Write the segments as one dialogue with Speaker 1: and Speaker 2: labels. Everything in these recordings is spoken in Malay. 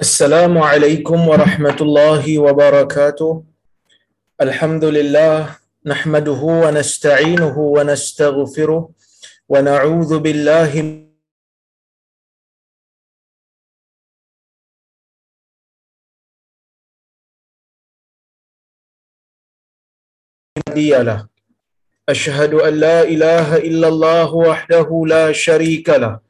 Speaker 1: السلام عليكم ورحمة الله وبركاته. الحمد لله نحمده ونستعينه ونستغفره ونعوذ بالله هادي له. أشهد أن لا إله إلا الله وحده لا شريك له.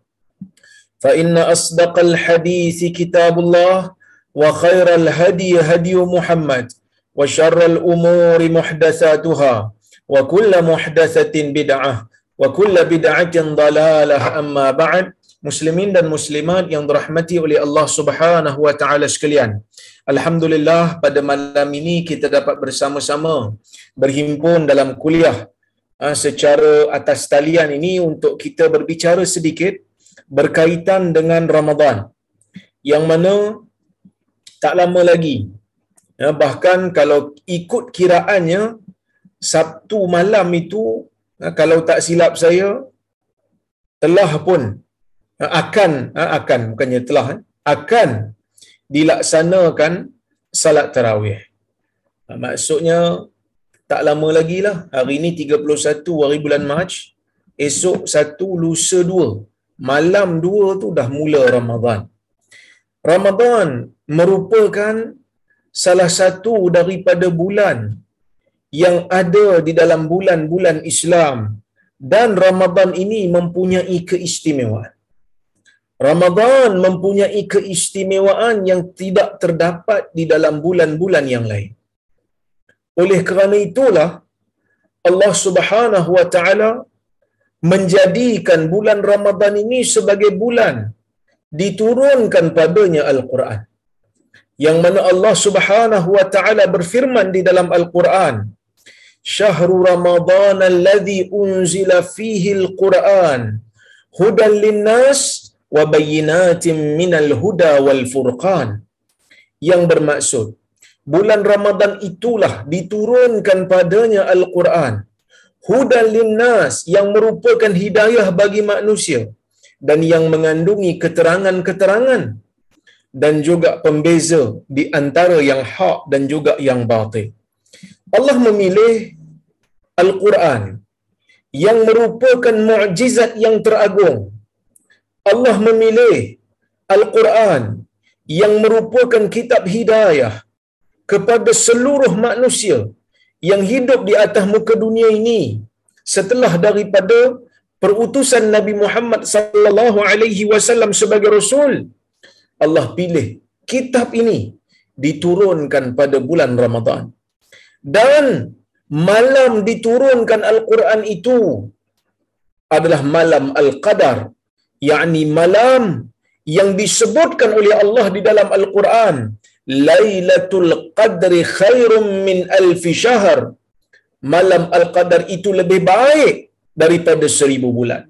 Speaker 1: فإن أصدق الحديث كتاب الله وخير الهدي هدي محمد وشر الأمور محدثاتها وكل محدثة بدعة وكل بدعة ضلالة أما بعد muslimin dan muslimat yang dirahmati oleh Allah Subhanahu wa taala sekalian. Alhamdulillah pada malam ini kita dapat bersama-sama berhimpun dalam kuliah secara atas talian ini untuk kita berbicara sedikit berkaitan dengan Ramadan yang mana tak lama lagi ya, bahkan kalau ikut kiraannya Sabtu malam itu ya, kalau tak silap saya telah pun ya, akan akan bukannya telah akan dilaksanakan salat tarawih. Maksudnya tak lama lagi lah. Hari ini 31 hari bulan Mac. Esok satu lusa dua malam dua tu dah mula Ramadan. Ramadan merupakan salah satu daripada bulan yang ada di dalam bulan-bulan Islam dan Ramadan ini mempunyai keistimewaan. Ramadan mempunyai keistimewaan yang tidak terdapat di dalam bulan-bulan yang lain. Oleh kerana itulah Allah Subhanahu wa taala menjadikan bulan Ramadan ini sebagai bulan diturunkan padanya Al-Quran. Yang mana Allah Subhanahu wa taala berfirman di dalam Al-Quran, "Syahrul Ramadan alladhi unzila fihi Al-Quran hudan lin-nas wa bayyinatin minal huda wal furqan." Yang bermaksud bulan Ramadan itulah diturunkan padanya Al-Quran hudan linnas yang merupakan hidayah bagi manusia dan yang mengandungi keterangan-keterangan dan juga pembeza di antara yang hak dan juga yang batil. Allah memilih Al-Quran yang merupakan mukjizat yang teragung. Allah memilih Al-Quran yang merupakan kitab hidayah kepada seluruh manusia yang hidup di atas muka dunia ini setelah daripada perutusan Nabi Muhammad sallallahu alaihi wasallam sebagai rasul Allah pilih kitab ini diturunkan pada bulan Ramadan. Dan malam diturunkan Al-Quran itu adalah malam Al-Qadar yakni malam yang disebutkan oleh Allah di dalam Al-Quran Lailatul Qadri khairum min alfi syahr. Malam Al-Qadar itu lebih baik daripada seribu bulan.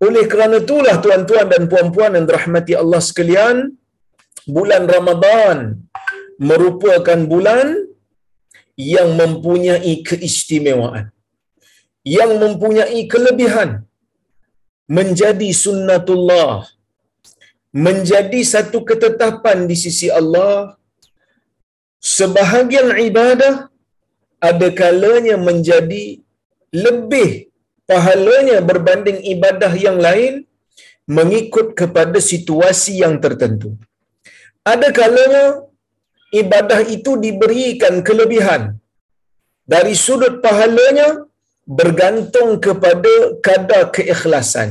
Speaker 1: Oleh kerana itulah tuan-tuan dan puan-puan yang dirahmati Allah sekalian, bulan Ramadan merupakan bulan yang mempunyai keistimewaan. Yang mempunyai kelebihan menjadi sunnatullah menjadi satu ketetapan di sisi Allah sebahagian ibadah ada kalanya menjadi lebih pahalanya berbanding ibadah yang lain mengikut kepada situasi yang tertentu. Ada kalanya ibadah itu diberikan kelebihan dari sudut pahalanya bergantung kepada kadar keikhlasan.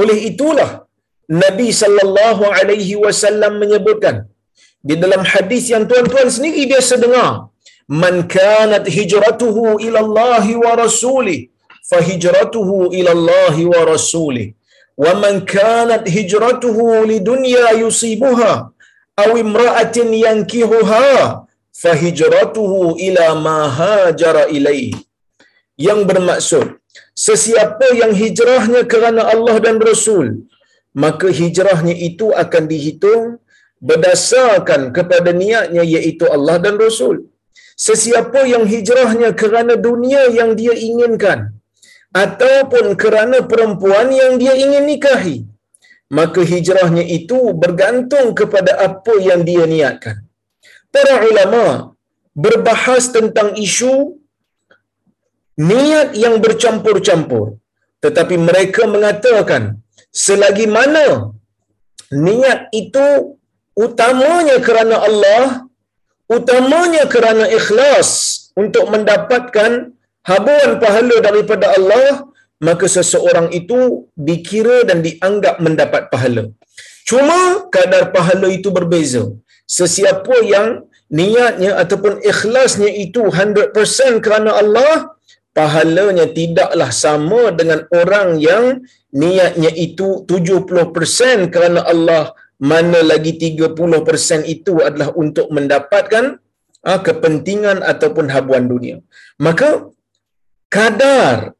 Speaker 1: Oleh itulah Nabi sallallahu alaihi wasallam menyebutkan di dalam hadis yang tuan-tuan sendiri biasa dengar, "Man kanat hijratuhu ila Allah wa rasulih, fa hijratuhu ila Allah wa rasulih." Wa man kanat hijratuhu lidunya yusibuha aw imra'atin yankihuha fa hijratuhu ila ma hajara ilaihi yang bermaksud sesiapa yang hijrahnya kerana Allah dan Rasul maka hijrahnya itu akan dihitung berdasarkan kepada niatnya iaitu Allah dan Rasul. Sesiapa yang hijrahnya kerana dunia yang dia inginkan ataupun kerana perempuan yang dia ingin nikahi maka hijrahnya itu bergantung kepada apa yang dia niatkan. Para ulama berbahas tentang isu niat yang bercampur-campur. Tetapi mereka mengatakan selagi mana niat itu utamanya kerana Allah utamanya kerana ikhlas untuk mendapatkan habuan pahala daripada Allah maka seseorang itu dikira dan dianggap mendapat pahala. Cuma kadar pahala itu berbeza. Sesiapa yang niatnya ataupun ikhlasnya itu 100% kerana Allah pahalanya tidaklah sama dengan orang yang niatnya itu 70% kerana Allah mana lagi 30% itu adalah untuk mendapatkan ha, kepentingan ataupun habuan dunia. Maka kadar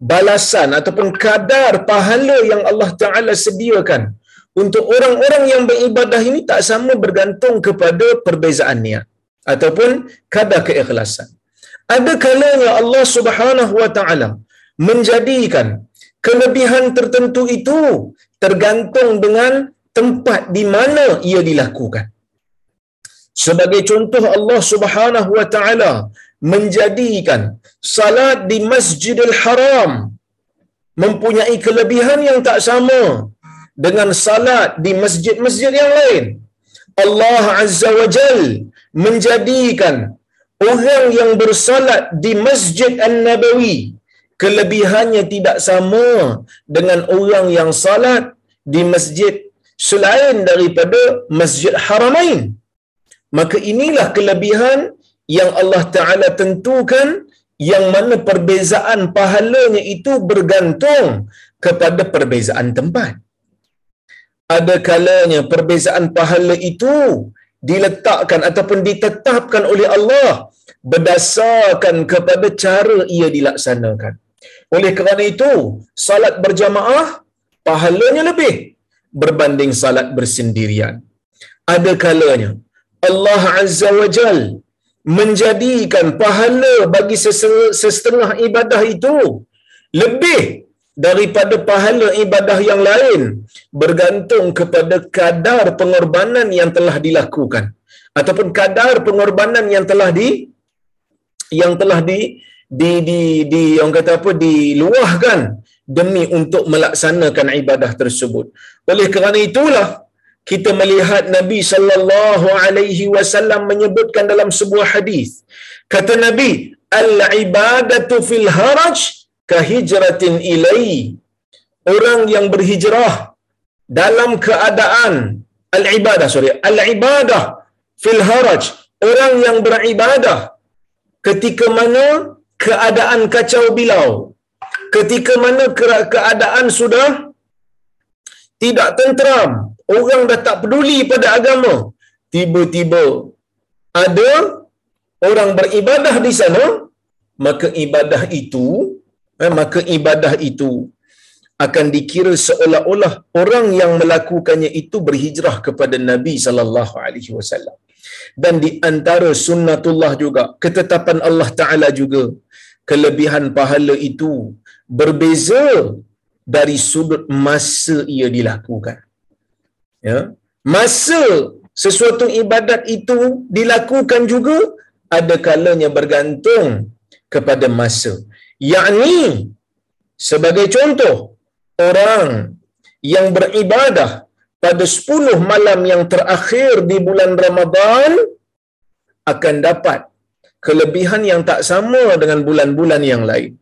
Speaker 1: balasan ataupun kadar pahala yang Allah Taala sediakan untuk orang-orang yang beribadah ini tak sama bergantung kepada perbezaan niat ataupun kadar keikhlasan. Ada kalanya Allah Subhanahu wa taala menjadikan kelebihan tertentu itu tergantung dengan tempat di mana ia dilakukan. Sebagai contoh Allah Subhanahu wa taala menjadikan salat di Masjidil Haram mempunyai kelebihan yang tak sama dengan salat di masjid-masjid yang lain. Allah Azza wa Jal menjadikan orang yang bersalat di Masjid An-Nabawi kelebihannya tidak sama dengan orang yang salat di masjid selain daripada Masjid Haramain. Maka inilah kelebihan yang Allah Ta'ala tentukan yang mana perbezaan pahalanya itu bergantung kepada perbezaan tempat. Ada kalanya perbezaan pahala itu diletakkan ataupun ditetapkan oleh Allah berdasarkan kepada cara ia dilaksanakan. Oleh kerana itu, salat berjamaah pahalanya lebih berbanding salat bersendirian. Ada kalanya Allah Azza wa Jal menjadikan pahala bagi sesetengah ibadah itu lebih daripada pahala ibadah yang lain bergantung kepada kadar pengorbanan yang telah dilakukan ataupun kadar pengorbanan yang telah di yang telah di di di, di orang kata apa diluahkan demi untuk melaksanakan ibadah tersebut. Oleh kerana itulah kita melihat Nabi sallallahu alaihi wasallam menyebutkan dalam sebuah hadis. Kata Nabi, al-ibadatu fil haraj ka hijratin ilai. Orang yang berhijrah dalam keadaan al-ibadah sorry, al-ibadah fil haraj. Orang yang beribadah ketika mana keadaan kacau bilau ketika mana keadaan sudah tidak tenteram orang dah tak peduli pada agama tiba-tiba ada orang beribadah di sana maka ibadah itu eh, maka ibadah itu akan dikira seolah-olah orang yang melakukannya itu berhijrah kepada Nabi sallallahu alaihi wasallam. Dan di antara sunnatullah juga ketetapan Allah taala juga kelebihan pahala itu berbeza dari sudut masa ia dilakukan. Ya. Masa sesuatu ibadat itu dilakukan juga ada kalanya bergantung kepada masa. Yakni sebagai contoh orang yang beribadah pada 10 malam yang terakhir di bulan Ramadan akan dapat kelebihan yang tak sama dengan bulan-bulan yang lain.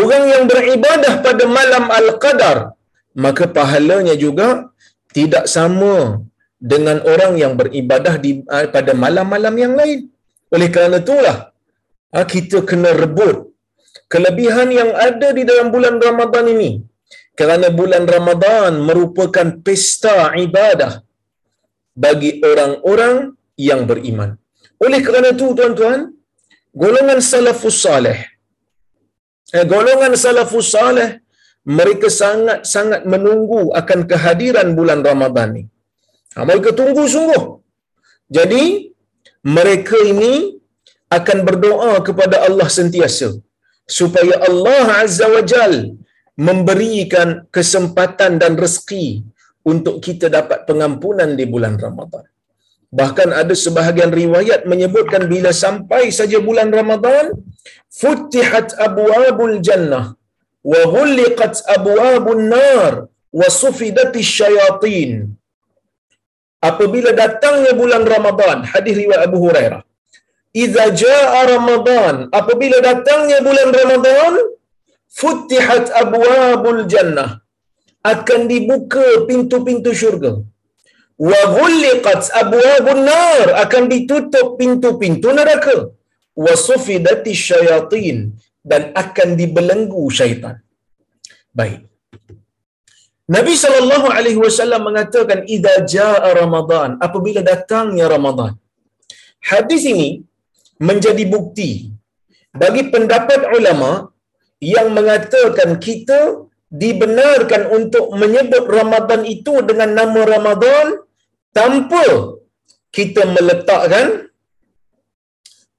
Speaker 1: Orang yang beribadah pada malam Al-Qadar, maka pahalanya juga tidak sama dengan orang yang beribadah di ah, pada malam-malam yang lain. Oleh kerana itulah ah, kita kena rebut kelebihan yang ada di dalam bulan Ramadan ini. Kerana bulan Ramadan merupakan pesta ibadah bagi orang-orang yang beriman. Oleh kerana itu tuan-tuan, golongan salafus salih eh, golongan salafus salih mereka sangat-sangat menunggu akan kehadiran bulan Ramadan ni. Ha, mereka tunggu sungguh. Jadi, mereka ini akan berdoa kepada Allah sentiasa supaya Allah Azza wa Jal memberikan kesempatan dan rezeki untuk kita dapat pengampunan di bulan Ramadan. Bahkan ada sebahagian riwayat menyebutkan bila sampai saja bulan Ramadan, futihat abwabul jannah wa ghulqat abwabun nar wa sufidatis syayatin. Apabila datangnya bulan Ramadan, hadis riwayat Abu Hurairah. Idza jaa Ramadan, apabila datangnya bulan Ramadan, futihat abwabul jannah. Akan dibuka pintu-pintu syurga wa ghulqat abwabun nar akan ditutup pintu-pintu neraka. Wa sufidati syayatin dan akan dibelenggu syaitan. Baik. Nabi sallallahu alaihi wasallam mengatakan idza jaa ramadan apabila datangnya ramadan. Hadis ini menjadi bukti bagi pendapat ulama yang mengatakan kita dibenarkan untuk menyebut Ramadan itu dengan nama Ramadan tanpa kita meletakkan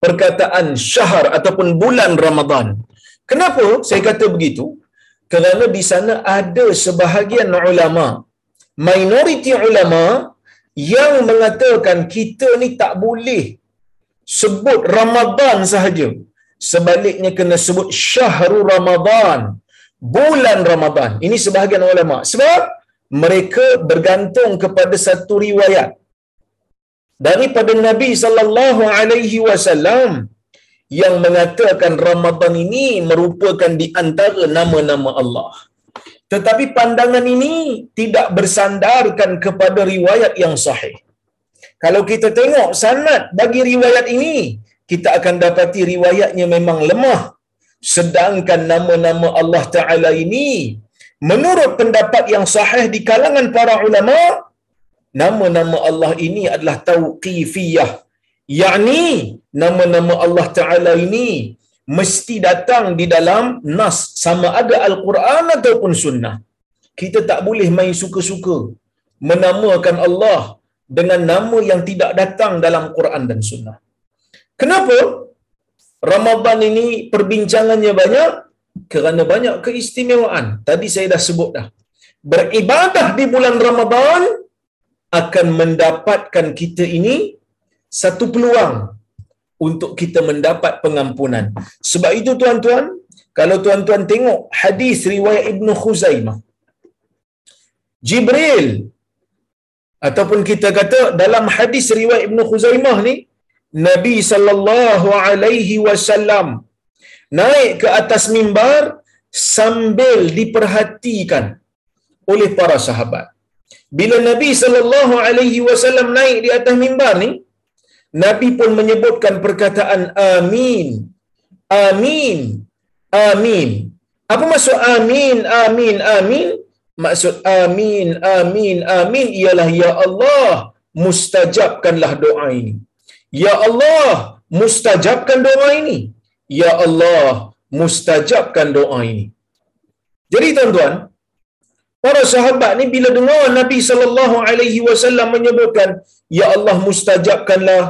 Speaker 1: perkataan syahr ataupun bulan Ramadan. Kenapa saya kata begitu? Kerana di sana ada sebahagian ulama, minoriti ulama yang mengatakan kita ni tak boleh sebut Ramadan sahaja. Sebaliknya kena sebut syahrul Ramadan, bulan Ramadan. Ini sebahagian ulama. Sebab mereka bergantung kepada satu riwayat daripada Nabi sallallahu alaihi wasallam yang mengatakan Ramadan ini merupakan di antara nama-nama Allah. Tetapi pandangan ini tidak bersandarkan kepada riwayat yang sahih. Kalau kita tengok sanad bagi riwayat ini, kita akan dapati riwayatnya memang lemah. Sedangkan nama-nama Allah Ta'ala ini menurut pendapat yang sahih di kalangan para ulama nama-nama Allah ini adalah tauqifiyah. Yakni nama-nama Allah taala ini mesti datang di dalam nas sama ada al-Quran ataupun sunnah. Kita tak boleh main suka-suka menamakan Allah dengan nama yang tidak datang dalam Quran dan sunnah. Kenapa? Ramadan ini perbincangannya banyak kerana banyak keistimewaan. Tadi saya dah sebut dah. Beribadah di bulan Ramadan akan mendapatkan kita ini satu peluang untuk kita mendapat pengampunan. Sebab itu tuan-tuan, kalau tuan-tuan tengok hadis riwayat Ibn Khuzaimah, Jibril ataupun kita kata dalam hadis riwayat Ibn Khuzaimah ni, Nabi sallallahu alaihi wasallam naik ke atas mimbar sambil diperhatikan oleh para sahabat. Bila Nabi sallallahu alaihi wasallam naik di atas mimbar ni, Nabi pun menyebutkan perkataan amin. Amin. Amin. Apa maksud amin? Amin. Amin. Maksud amin, amin, amin ialah ya Allah, mustajabkanlah doa ini. Ya Allah, mustajabkan doa ini. Ya Allah, mustajabkan doa ini. Jadi tuan-tuan, para sahabat ni bila dengar Nabi sallallahu alaihi wasallam menyebutkan ya Allah mustajabkanlah,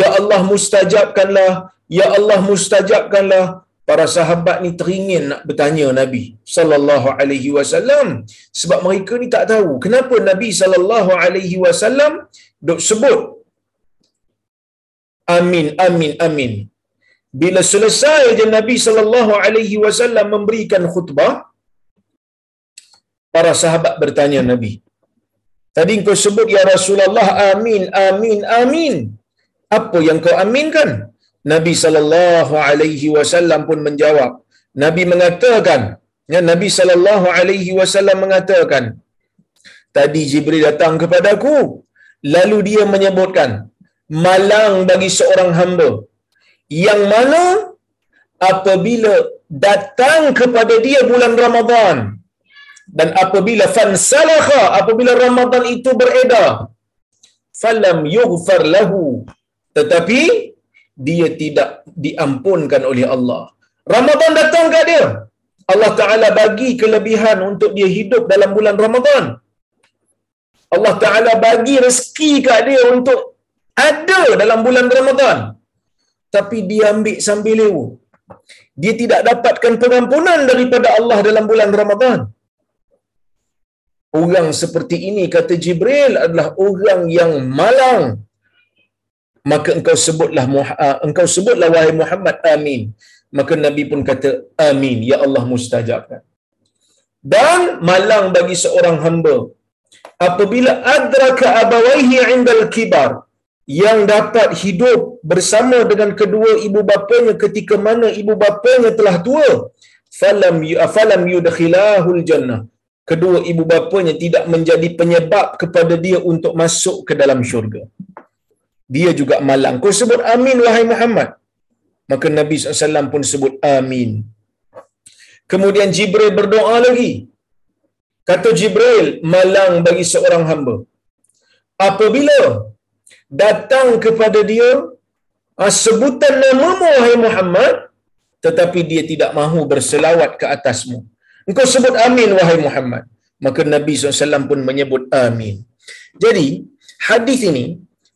Speaker 1: ya Allah mustajabkanlah, ya Allah mustajabkanlah, para sahabat ni teringin nak bertanya Nabi sallallahu alaihi wasallam sebab mereka ni tak tahu kenapa Nabi sallallahu alaihi wasallam dok sebut amin amin amin bila selesai je Nabi sallallahu alaihi wasallam memberikan khutbah para sahabat bertanya Nabi tadi engkau sebut ya Rasulullah amin amin amin apa yang kau aminkan? Nabi sallallahu alaihi wasallam pun menjawab. Nabi mengatakan, ya Nabi sallallahu alaihi wasallam mengatakan, tadi Jibril datang kepadaku, lalu dia menyebutkan, malang bagi seorang hamba yang mana apabila datang kepada dia bulan Ramadan dan apabila fansalakha apabila Ramadan itu beredar falam yughfar lahu. Tetapi dia tidak diampunkan oleh Allah. Ramadan datang ke dia? Allah Taala bagi kelebihan untuk dia hidup dalam bulan Ramadan. Allah Taala bagi rezeki kat dia untuk ada dalam bulan Ramadan tapi dia ambil sambil lewu. Dia tidak dapatkan pengampunan daripada Allah dalam bulan Ramadan. Orang seperti ini kata Jibril adalah orang yang malang. Maka engkau sebutlah uh, engkau sebutlah wahai Muhammad amin. Maka nabi pun kata amin. Ya Allah mustajabkan. Dan malang bagi seorang hamba apabila adraka abawaihi indal kibar yang dapat hidup bersama dengan kedua ibu bapanya ketika mana ibu bapanya telah tua falam falam yudkhilahul jannah kedua ibu bapanya tidak menjadi penyebab kepada dia untuk masuk ke dalam syurga. Dia juga malang. Kau sebut amin wahai Muhammad. Maka Nabi SAW pun sebut amin. Kemudian Jibril berdoa lagi. Kata Jibril, malang bagi seorang hamba. Apabila datang kepada dia ah, sebutan namamu wahai Muhammad, tetapi dia tidak mahu berselawat ke atasmu. Engkau sebut amin wahai Muhammad. Maka Nabi SAW pun menyebut amin. Jadi, hadis ini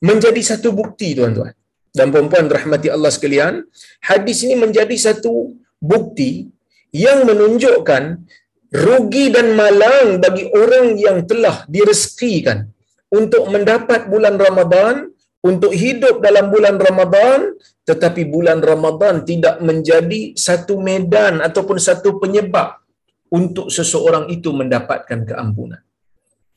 Speaker 1: menjadi satu bukti tuan-tuan. Dan puan-puan rahmati Allah sekalian, hadis ini menjadi satu bukti yang menunjukkan rugi dan malang bagi orang yang telah direzekikan untuk mendapat bulan Ramadan, untuk hidup dalam bulan Ramadan, tetapi bulan Ramadan tidak menjadi satu medan ataupun satu penyebab untuk seseorang itu mendapatkan keampunan.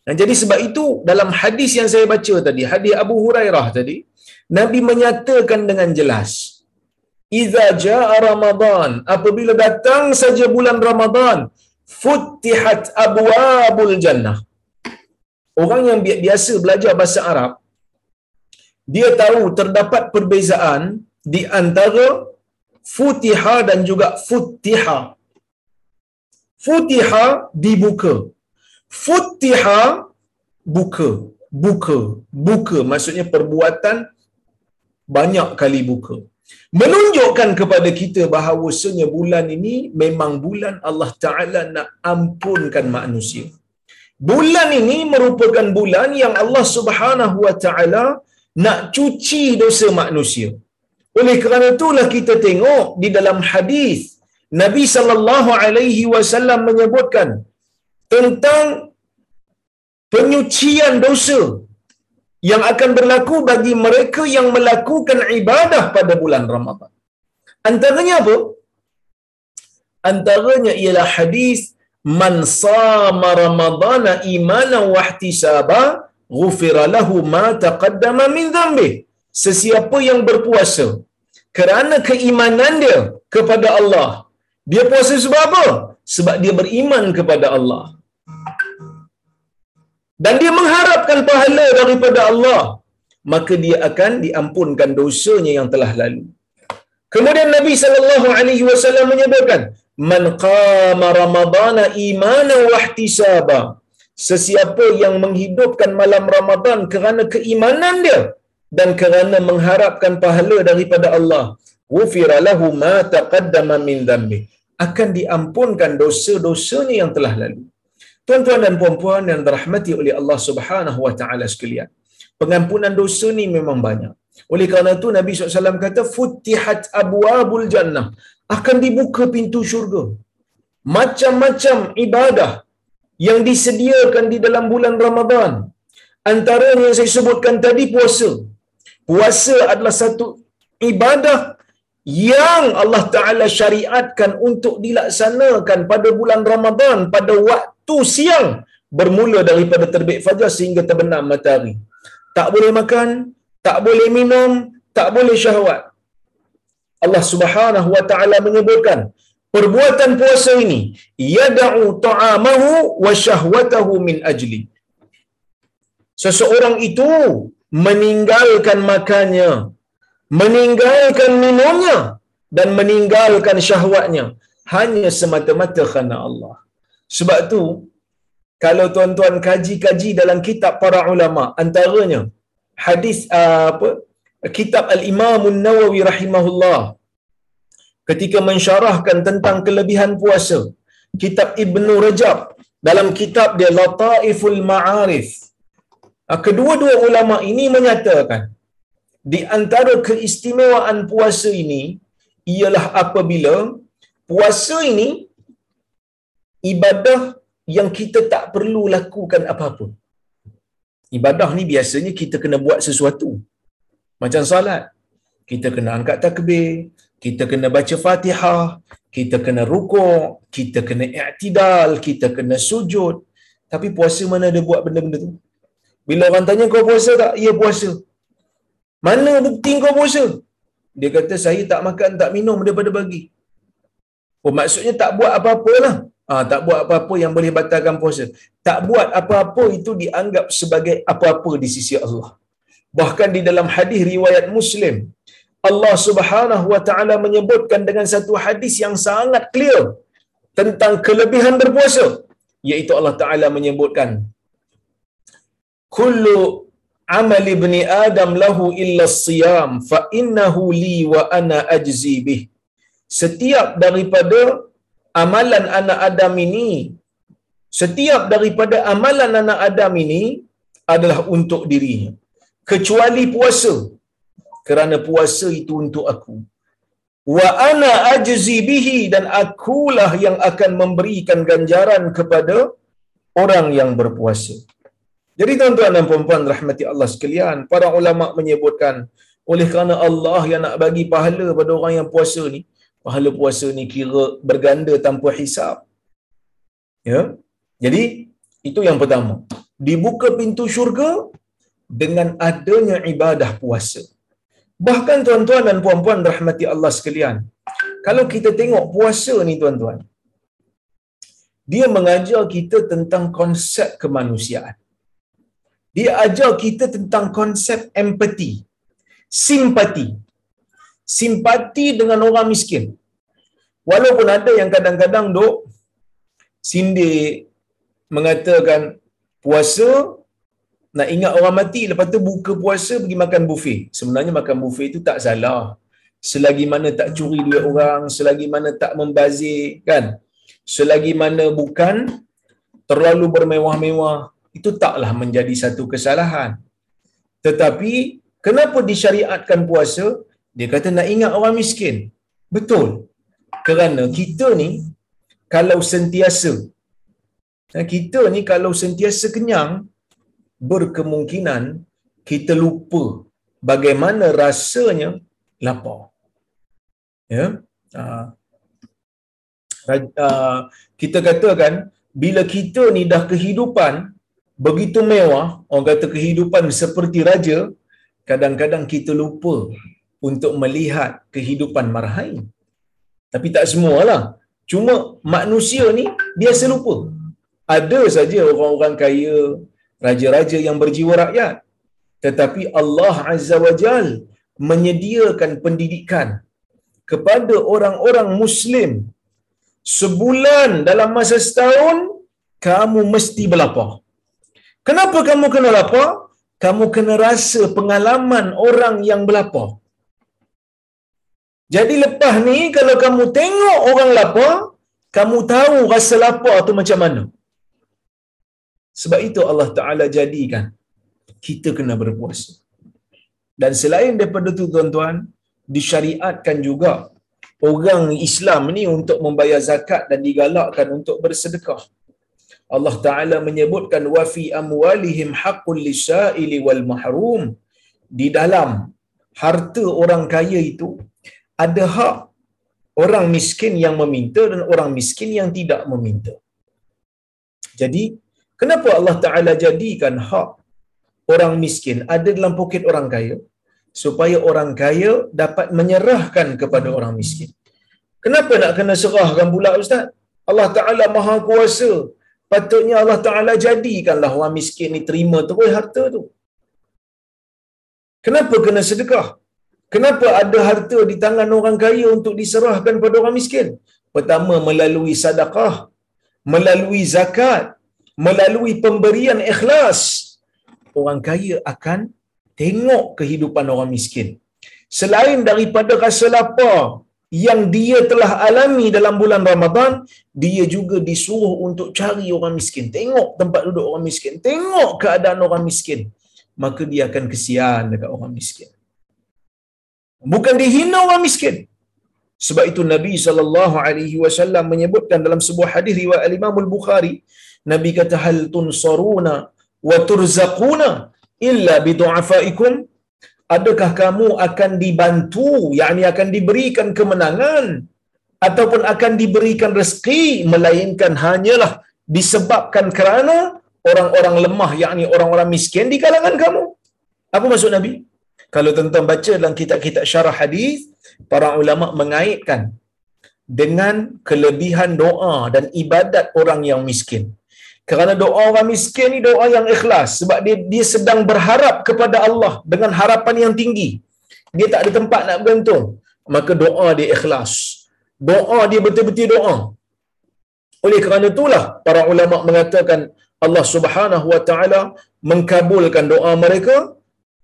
Speaker 1: Dan jadi sebab itu dalam hadis yang saya baca tadi, hadis Abu Hurairah tadi, Nabi menyatakan dengan jelas, "Idza jaa Ramadan, apabila datang saja bulan Ramadan, futtihat abwabul jannah." Orang yang biasa belajar bahasa Arab, dia tahu terdapat perbezaan di antara futiha dan juga futtiha futiha dibuka. Futiha buka. Buka. Buka maksudnya perbuatan banyak kali buka. Menunjukkan kepada kita bahawasanya bulan ini memang bulan Allah Taala nak ampunkan manusia. Bulan ini merupakan bulan yang Allah Subhanahu Wa Taala nak cuci dosa manusia oleh kerana itulah kita tengok di dalam hadis Nabi sallallahu alaihi wasallam menyebutkan tentang penyucian dosa yang akan berlaku bagi mereka yang melakukan ibadah pada bulan Ramadan. Antaranya apa? Antaranya ialah hadis man sama ramadana imanan wa ihtisaba ghufira lahu ma taqaddama min dhanbi. Sesiapa yang berpuasa kerana keimanan dia kepada Allah dia puasa sebab apa? Sebab dia beriman kepada Allah. Dan dia mengharapkan pahala daripada Allah. Maka dia akan diampunkan dosanya yang telah lalu. Kemudian Nabi sallallahu alaihi wasallam menyebutkan, "Man qama Ramadana imanan wa ihtisaba." Sesiapa yang menghidupkan malam Ramadan kerana keimanan dia dan kerana mengharapkan pahala daripada Allah, ghufira lahu ma taqaddama min dhanbi akan diampunkan dosa-dosanya yang telah lalu. Tuan-tuan dan puan-puan yang dirahmati oleh Allah Subhanahu wa taala sekalian. Pengampunan dosa ni memang banyak. Oleh kerana itu Nabi SAW kata futihat abwabul jannah akan dibuka pintu syurga. Macam-macam ibadah yang disediakan di dalam bulan Ramadan. Antaranya yang saya sebutkan tadi puasa. Puasa adalah satu ibadah yang Allah Ta'ala syariatkan untuk dilaksanakan pada bulan Ramadan pada waktu siang bermula daripada terbit fajar sehingga terbenam matahari. Tak boleh makan, tak boleh minum, tak boleh syahwat. Allah Subhanahu wa taala menyebutkan perbuatan puasa ini yad'u ta'amahu wa syahwatahu min ajli. Seseorang itu meninggalkan makannya meninggalkan minumnya dan meninggalkan syahwatnya. Hanya semata-mata kerana Allah. Sebab tu kalau tuan-tuan kaji-kaji dalam kitab para ulama antaranya hadis uh, apa kitab al-Imam An-Nawawi rahimahullah ketika mensyarahkan tentang kelebihan puasa kitab Ibnu Rajab dalam kitab dia Lataiful Ma'arif ah, kedua-dua ulama ini menyatakan di antara keistimewaan puasa ini ialah apabila puasa ini ibadah yang kita tak perlu lakukan apa-apa. Ibadah ni biasanya kita kena buat sesuatu. Macam salat. Kita kena angkat takbir, kita kena baca Fatihah, kita kena rukuk, kita kena i'tidal, kita kena sujud. Tapi puasa mana ada buat benda-benda tu? Bila orang tanya kau puasa tak? Ya puasa. Mana bukti kau puasa? Dia kata saya tak makan, tak minum daripada pagi. Oh maksudnya tak buat apa-apa lah. Ha, tak buat apa-apa yang boleh batalkan puasa. Tak buat apa-apa itu dianggap sebagai apa-apa di sisi Allah. Bahkan di dalam hadis riwayat Muslim, Allah Subhanahu wa taala menyebutkan dengan satu hadis yang sangat clear tentang kelebihan berpuasa, iaitu Allah taala menyebutkan kullu amal ibni adam lahu illa siyam fa innahu li wa ana ajzi bih. Setiap daripada amalan anak Adam ini setiap daripada amalan anak Adam ini adalah untuk dirinya kecuali puasa kerana puasa itu untuk aku. Wa ana ajzi bihi dan akulah yang akan memberikan ganjaran kepada orang yang berpuasa. Jadi tuan-tuan dan puan-puan rahmati Allah sekalian para ulama menyebutkan oleh kerana Allah yang nak bagi pahala pada orang yang puasa ni pahala puasa ni kira berganda tanpa hisap ya? Jadi itu yang pertama. Dibuka pintu syurga dengan adanya ibadah puasa. Bahkan tuan-tuan dan puan-puan rahmati Allah sekalian, kalau kita tengok puasa ni tuan-tuan, dia mengajar kita tentang konsep kemanusiaan. Dia ajar kita tentang konsep empati, simpati. Simpati dengan orang miskin. Walaupun ada yang kadang-kadang dok sindir mengatakan puasa nak ingat orang mati lepas tu buka puasa pergi makan buffet. Sebenarnya makan buffet itu tak salah. Selagi mana tak curi duit orang, selagi mana tak membazir kan. Selagi mana bukan terlalu bermewah-mewah, itu taklah menjadi satu kesalahan. Tetapi kenapa disyariatkan puasa? Dia kata nak ingat orang miskin. Betul. Kerana kita ni kalau sentiasa kita ni kalau sentiasa kenyang, berkemungkinan kita lupa bagaimana rasanya lapar. Ya. Uh, uh, kita katakan bila kita ni dah kehidupan begitu mewah, orang kata kehidupan seperti raja, kadang-kadang kita lupa untuk melihat kehidupan marhain. Tapi tak semualah. Cuma manusia ni biasa lupa. Ada saja orang-orang kaya, raja-raja yang berjiwa rakyat. Tetapi Allah Azza wa Jal menyediakan pendidikan kepada orang-orang Muslim. Sebulan dalam masa setahun, kamu mesti berlapar. Kenapa kamu kena lapar? Kamu kena rasa pengalaman orang yang berlapar. Jadi lepas ni, kalau kamu tengok orang lapar, kamu tahu rasa lapar tu macam mana. Sebab itu Allah Ta'ala jadikan kita kena berpuasa. Dan selain daripada itu tuan-tuan, disyariatkan juga orang Islam ni untuk membayar zakat dan digalakkan untuk bersedekah. Allah Ta'ala menyebutkan wa fi amwalihim haqqul lisaili wal mahrum di dalam harta orang kaya itu ada hak orang miskin yang meminta dan orang miskin yang tidak meminta. Jadi Kenapa Allah Ta'ala jadikan hak orang miskin ada dalam poket orang kaya? supaya orang kaya dapat menyerahkan kepada orang miskin. Kenapa nak kena serahkan pula ustaz? Allah Taala Maha Kuasa. Patutnya Allah Taala jadikanlah orang miskin ni terima terus harta tu. Kenapa kena sedekah? Kenapa ada harta di tangan orang kaya untuk diserahkan pada orang miskin? Pertama melalui sedekah, melalui zakat, melalui pemberian ikhlas. Orang kaya akan tengok kehidupan orang miskin. Selain daripada rasa lapar yang dia telah alami dalam bulan Ramadan, dia juga disuruh untuk cari orang miskin. Tengok tempat duduk orang miskin. Tengok keadaan orang miskin. Maka dia akan kesian dekat orang miskin. Bukan dihina orang miskin. Sebab itu Nabi sallallahu alaihi wasallam menyebutkan dalam sebuah hadis riwayat Imam Al-Bukhari, Nabi kata hal tunsaruna wa turzaquna illa bi du'afaikum adakah kamu akan dibantu yakni akan diberikan kemenangan ataupun akan diberikan rezeki melainkan hanyalah disebabkan kerana orang-orang lemah yakni orang-orang miskin di kalangan kamu? Apa maksud nabi? Kalau tuan-tuan baca dalam kitab-kitab syarah hadis para ulama mengaitkan dengan kelebihan doa dan ibadat orang yang miskin kerana doa orang miskin ni doa yang ikhlas sebab dia dia sedang berharap kepada Allah dengan harapan yang tinggi. Dia tak ada tempat nak bergantung. Maka doa dia ikhlas. Doa dia betul-betul doa. Oleh kerana itulah para ulama mengatakan Allah Subhanahu wa taala mengkabulkan doa mereka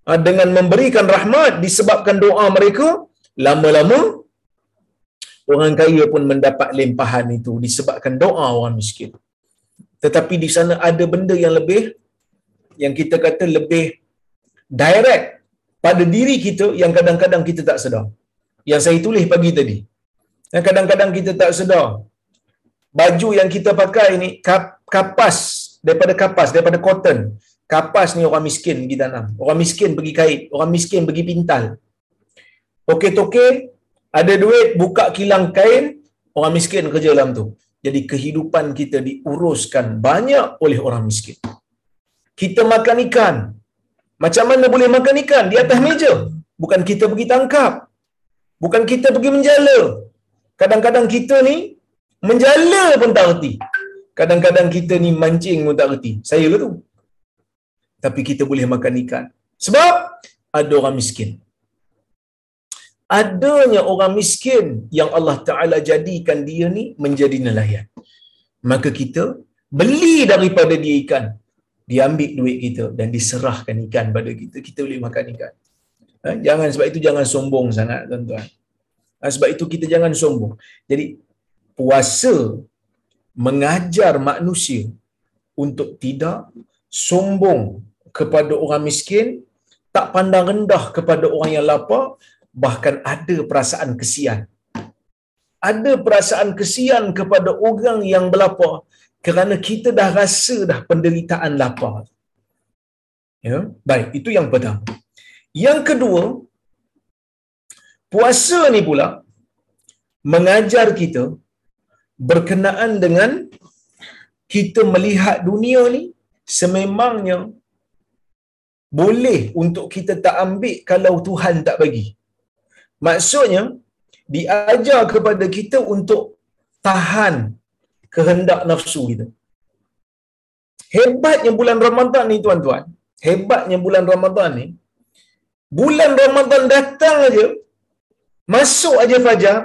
Speaker 1: ah, dengan memberikan rahmat disebabkan doa mereka lama-lama orang kaya pun mendapat limpahan itu disebabkan doa orang miskin tetapi di sana ada benda yang lebih yang kita kata lebih direct pada diri kita yang kadang-kadang kita tak sedar. Yang saya tulis pagi tadi. Yang kadang-kadang kita tak sedar. Baju yang kita pakai ni kapas daripada kapas daripada cotton. Kapas ni orang miskin pergi tanam. Orang miskin pergi kait, orang miskin pergi pintal. Okey-tokey ada duit buka kilang kain, orang miskin kerja dalam tu. Jadi kehidupan kita diuruskan banyak oleh orang miskin. Kita makan ikan. Macam mana boleh makan ikan? Di atas meja. Bukan kita pergi tangkap. Bukan kita pergi menjala. Kadang-kadang kita ni menjala pun tak erti. Kadang-kadang kita ni mancing pun tak erti. Saya ke tu? Tapi kita boleh makan ikan. Sebab ada orang miskin adanya orang miskin yang Allah Ta'ala jadikan dia ni menjadi nelayan. Maka kita beli daripada dia ikan. Dia ambil duit kita dan diserahkan ikan pada kita. Kita boleh makan ikan. Ha? Jangan sebab itu jangan sombong sangat tuan-tuan. Ha? Sebab itu kita jangan sombong. Jadi puasa mengajar manusia untuk tidak sombong kepada orang miskin, tak pandang rendah kepada orang yang lapar, bahkan ada perasaan kesian. Ada perasaan kesian kepada orang yang berlapar kerana kita dah rasa dah penderitaan lapar. Ya, baik, itu yang pertama. Yang kedua, puasa ni pula mengajar kita berkenaan dengan kita melihat dunia ni sememangnya boleh untuk kita tak ambil kalau Tuhan tak bagi. Maksudnya, diajar kepada kita untuk tahan kehendak nafsu kita. Hebatnya bulan Ramadan ni tuan-tuan. Hebatnya bulan Ramadan ni. Bulan Ramadan datang aja, masuk aja fajar,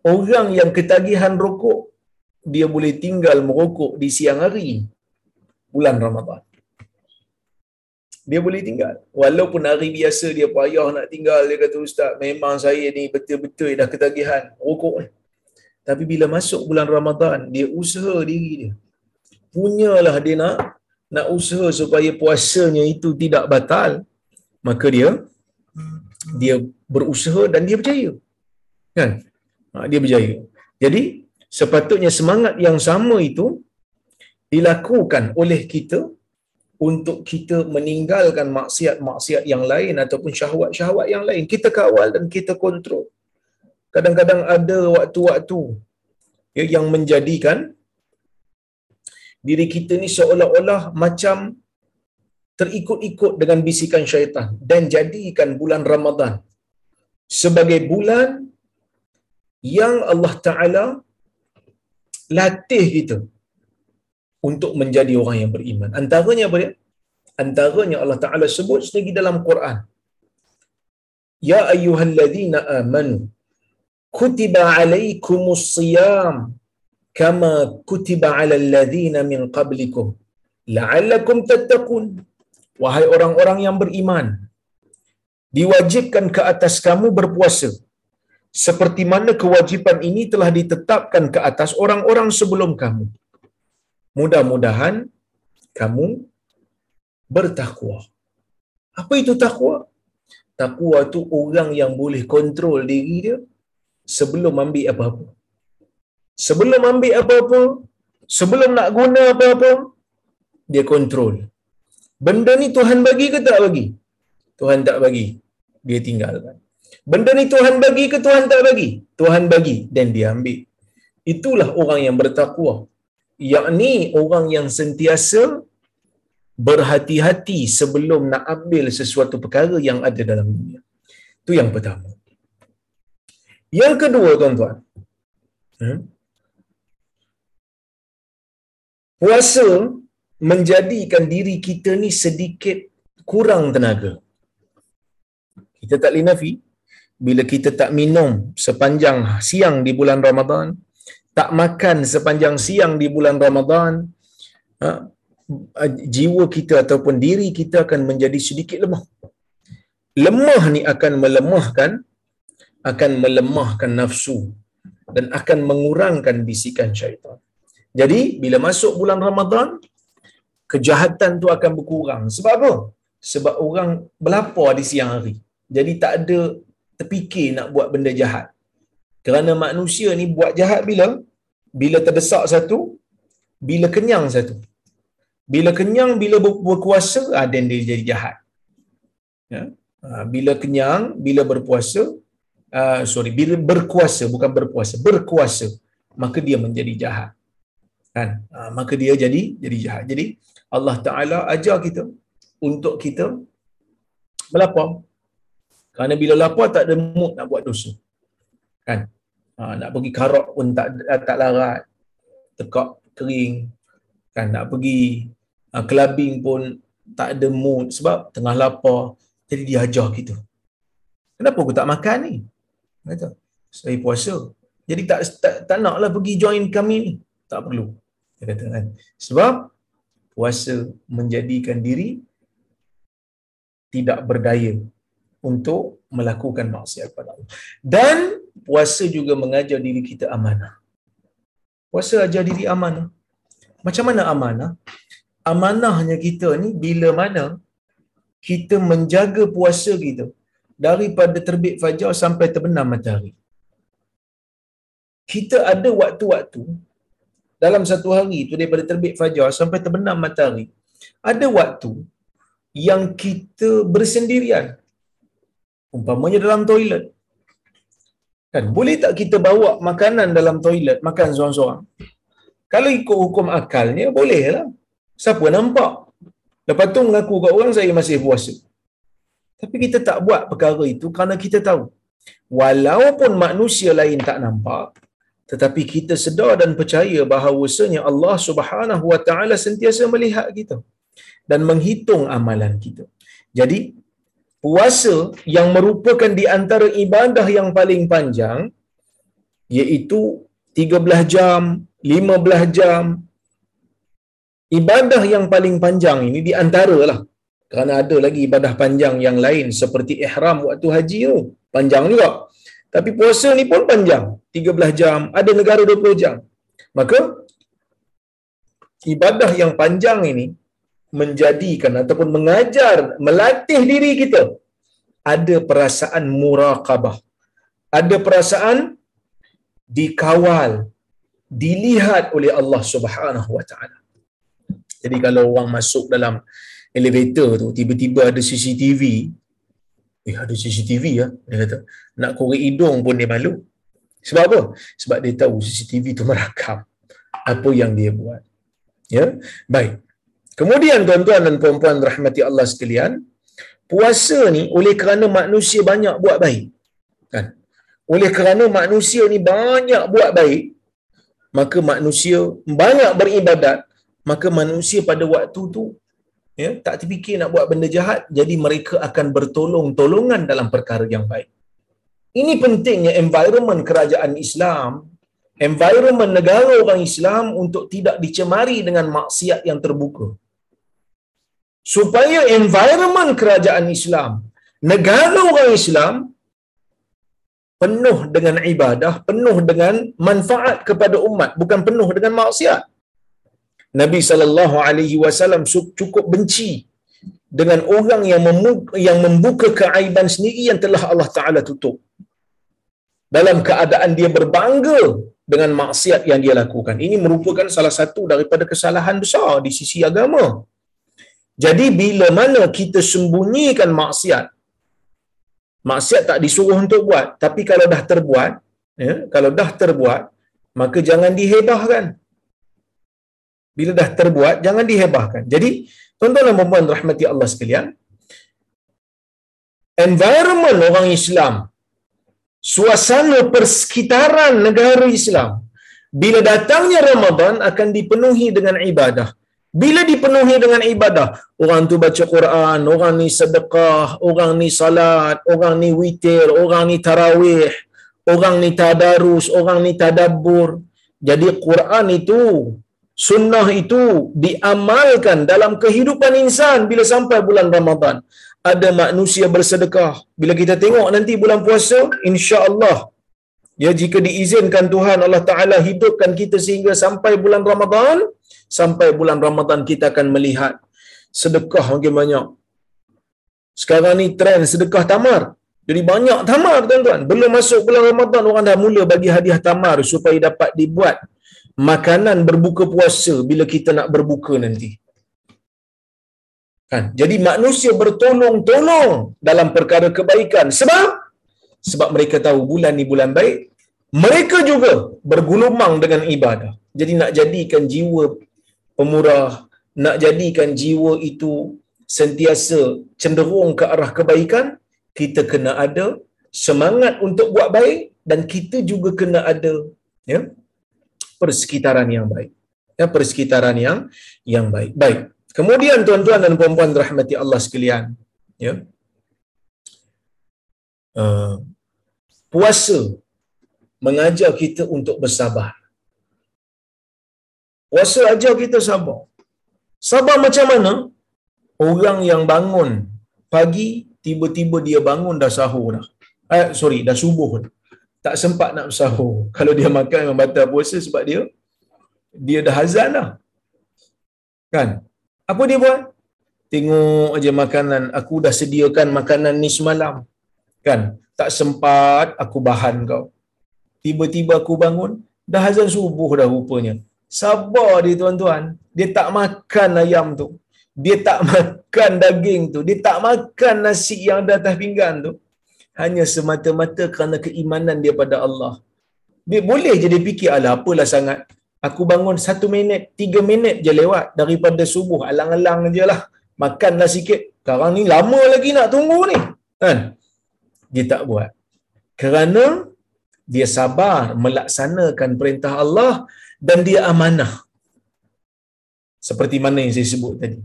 Speaker 1: orang yang ketagihan rokok, dia boleh tinggal merokok di siang hari. Bulan Ramadan dia boleh tinggal. Walaupun hari biasa dia payah nak tinggal, dia kata ustaz, memang saya ni betul-betul dah ketagihan rokok ni. Tapi bila masuk bulan Ramadan, dia usaha diri dia. Punyalah dia nak nak usaha supaya puasanya itu tidak batal. Maka dia dia berusaha dan dia berjaya. Kan? Ha, dia berjaya. Jadi, sepatutnya semangat yang sama itu dilakukan oleh kita untuk kita meninggalkan maksiat-maksiat yang lain ataupun syahwat-syahwat yang lain. Kita kawal dan kita kontrol. Kadang-kadang ada waktu-waktu ya, yang menjadikan diri kita ni seolah-olah macam terikut-ikut dengan bisikan syaitan dan jadikan bulan Ramadan sebagai bulan yang Allah Ta'ala latih kita untuk menjadi orang yang beriman. Antaranya apa dia? Antaranya Allah Ta'ala sebut sendiri dalam Quran. Ya ayyuhalladzina amanu kutiba alaikumus siyam kama kutiba alal ladzina min qablikum la'allakum tattaqun. Wahai orang-orang yang beriman, diwajibkan ke atas kamu berpuasa seperti mana kewajipan ini telah ditetapkan ke atas orang-orang sebelum kamu. Mudah-mudahan kamu bertakwa. Apa itu takwa? Takwa tu orang yang boleh kontrol diri dia sebelum ambil apa-apa. Sebelum ambil apa-apa, sebelum nak guna apa-apa, dia kontrol. Benda ni Tuhan bagi ke tak bagi? Tuhan tak bagi. Dia tinggalkan. Benda ni Tuhan bagi ke Tuhan tak bagi? Tuhan bagi dan dia ambil. Itulah orang yang bertakwa. Yakni orang yang sentiasa berhati-hati sebelum nak ambil sesuatu perkara yang ada dalam dunia. Itu yang pertama. Yang kedua tuan-tuan. Hmm? Puasa menjadikan diri kita ni sedikit kurang tenaga. Kita tak boleh nafi bila kita tak minum sepanjang siang di bulan Ramadan, tak makan sepanjang siang di bulan Ramadan, ha, jiwa kita ataupun diri kita akan menjadi sedikit lemah. Lemah ni akan melemahkan akan melemahkan nafsu dan akan mengurangkan bisikan syaitan. Jadi bila masuk bulan Ramadan, kejahatan tu akan berkurang. Sebab apa? Sebab orang berlapar di siang hari. Jadi tak ada terfikir nak buat benda jahat. Kerana manusia ni buat jahat bila? Bila terdesak satu, bila kenyang satu. Bila kenyang, bila berkuasa, ah, dan dia jadi jahat. Ya? Ah, bila kenyang, bila berpuasa, uh, sorry, bila berkuasa, bukan berpuasa, berkuasa, maka dia menjadi jahat. Kan? Maka dia jadi jadi jahat. Jadi, Allah Ta'ala ajar kita untuk kita melapar. Kerana bila lapar tak ada mood nak buat dosa. Kan? Ha, nak pergi karok pun tak tak larat. Tekak kering. Kan? Nak pergi uh, clubbing pun tak ada mood sebab tengah lapar. Jadi dia ajar kita. Kenapa aku tak makan ni? Kata, saya puasa. Jadi tak, tak, tak naklah pergi join kami ni. Tak perlu. Dia kata kan. Sebab puasa menjadikan diri tidak berdaya untuk melakukan maksiat pada Allah. Dan puasa juga mengajar diri kita amanah. Puasa ajar diri amanah. Macam mana amanah? Amanahnya kita ni bila mana kita menjaga puasa kita daripada terbit fajar sampai terbenam matahari. Kita ada waktu-waktu dalam satu hari itu daripada terbit fajar sampai terbenam matahari. Ada waktu yang kita bersendirian. Umpamanya dalam toilet. Kan boleh tak kita bawa makanan dalam toilet makan seorang-seorang? Kalau ikut hukum akalnya bolehlah. Siapa nampak? Lepas tu mengaku kat orang saya masih puasa. Tapi kita tak buat perkara itu kerana kita tahu. Walaupun manusia lain tak nampak, tetapi kita sedar dan percaya bahawasanya Allah Subhanahu Wa Taala sentiasa melihat kita dan menghitung amalan kita. Jadi puasa yang merupakan di antara ibadah yang paling panjang iaitu 13 jam, 15 jam. Ibadah yang paling panjang ini di antaralah kerana ada lagi ibadah panjang yang lain seperti ihram waktu haji tu. Panjang juga. Tapi puasa ni pun panjang. 13 jam. Ada negara 20 jam. Maka, ibadah yang panjang ini menjadikan ataupun mengajar, melatih diri kita ada perasaan muraqabah. Ada perasaan dikawal, dilihat oleh Allah Subhanahu Wa Taala. Jadi kalau orang masuk dalam elevator tu tiba-tiba ada CCTV eh ada CCTV ya dia kata nak korek hidung pun dia malu. Sebab apa? Sebab dia tahu CCTV tu merakam apa yang dia buat. Ya? Baik Kemudian tuan-tuan dan puan-puan rahmati Allah sekalian, puasa ni oleh kerana manusia banyak buat baik. Kan? Oleh kerana manusia ni banyak buat baik, maka manusia banyak beribadat, maka manusia pada waktu tu ya, tak terfikir nak buat benda jahat, jadi mereka akan bertolong-tolongan dalam perkara yang baik. Ini pentingnya environment kerajaan Islam, environment negara orang Islam untuk tidak dicemari dengan maksiat yang terbuka. Supaya environment kerajaan Islam, negara orang Islam penuh dengan ibadah, penuh dengan manfaat kepada umat, bukan penuh dengan maksiat. Nabi sallallahu alaihi wasallam cukup benci dengan orang yang yang membuka keaiban sendiri yang telah Allah Taala tutup. Dalam keadaan dia berbangga dengan maksiat yang dia lakukan. Ini merupakan salah satu daripada kesalahan besar di sisi agama. Jadi bila mana kita sembunyikan maksiat, maksiat tak disuruh untuk buat, tapi kalau dah terbuat, ya, kalau dah terbuat, maka jangan dihebahkan. Bila dah terbuat, jangan dihebahkan. Jadi, tuan-tuan dan puan rahmati Allah sekalian, environment orang Islam, suasana persekitaran negara Islam, bila datangnya Ramadan akan dipenuhi dengan ibadah. Bila dipenuhi dengan ibadah, orang tu baca Quran, orang ni sedekah, orang ni salat, orang ni witir, orang ni tarawih, orang ni tadarus, orang ni tadabbur. Jadi Quran itu, sunnah itu diamalkan dalam kehidupan insan bila sampai bulan Ramadan. Ada manusia bersedekah. Bila kita tengok nanti bulan puasa, insya-Allah ya jika diizinkan Tuhan Allah Taala hidupkan kita sehingga sampai bulan Ramadan, sampai bulan Ramadan kita akan melihat sedekah makin banyak. Sekarang ni trend sedekah tamar. Jadi banyak tamar tuan-tuan. Belum masuk bulan Ramadan orang dah mula bagi hadiah tamar supaya dapat dibuat makanan berbuka puasa bila kita nak berbuka nanti. Kan? Jadi manusia bertolong-tolong dalam perkara kebaikan. Sebab sebab mereka tahu bulan ni bulan baik. Mereka juga bergulumang dengan ibadah. Jadi nak jadikan jiwa pemurah, nak jadikan jiwa itu sentiasa cenderung ke arah kebaikan, kita kena ada semangat untuk buat baik dan kita juga kena ada ya persekitaran yang baik. Ya persekitaran yang yang baik. Baik. Kemudian tuan-tuan dan puan-puan rahmati Allah sekalian, ya. Uh, puasa mengajar kita untuk bersabar. Puasa ajar kita sabar. Sabar macam mana? Orang yang bangun pagi, tiba-tiba dia bangun dah sahur dah. Eh, sorry, dah subuh dah. Tak sempat nak sahur. Kalau dia makan memang batal puasa sebab dia dia dah azan dah. Kan? Apa dia buat? Tengok aja makanan. Aku dah sediakan makanan ni semalam. Kan? Tak sempat aku bahan kau. Tiba-tiba aku bangun, dah azan subuh dah rupanya. Sabar dia tuan-tuan. Dia tak makan ayam tu. Dia tak makan daging tu. Dia tak makan nasi yang ada atas pinggan tu. Hanya semata-mata kerana keimanan dia pada Allah. Dia boleh je dia fikir, alah apalah sangat. Aku bangun satu minit, tiga minit je lewat daripada subuh. Alang-alang je lah. Makanlah sikit. Sekarang ni lama lagi nak tunggu ni. Kan? Dia tak buat. Kerana dia sabar melaksanakan perintah Allah dan dia amanah. Seperti mana yang saya sebut tadi.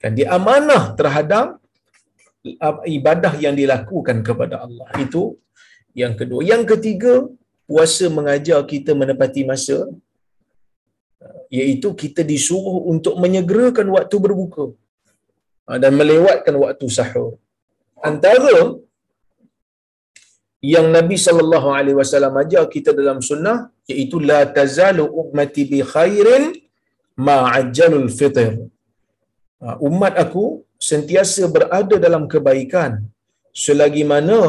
Speaker 1: Kan dia amanah terhadap uh, ibadah yang dilakukan kepada Allah. Itu yang kedua. Yang ketiga, puasa mengajar kita menepati masa uh, iaitu kita disuruh untuk menyegerakan waktu berbuka uh, dan melewatkan waktu sahur. Antara yang Nabi sallallahu alaihi wasallam ajar kita dalam sunnah iaitu la tazalu ummati bi khairin ma ajjalul fitr. Ha, umat aku sentiasa berada dalam kebaikan selagi mana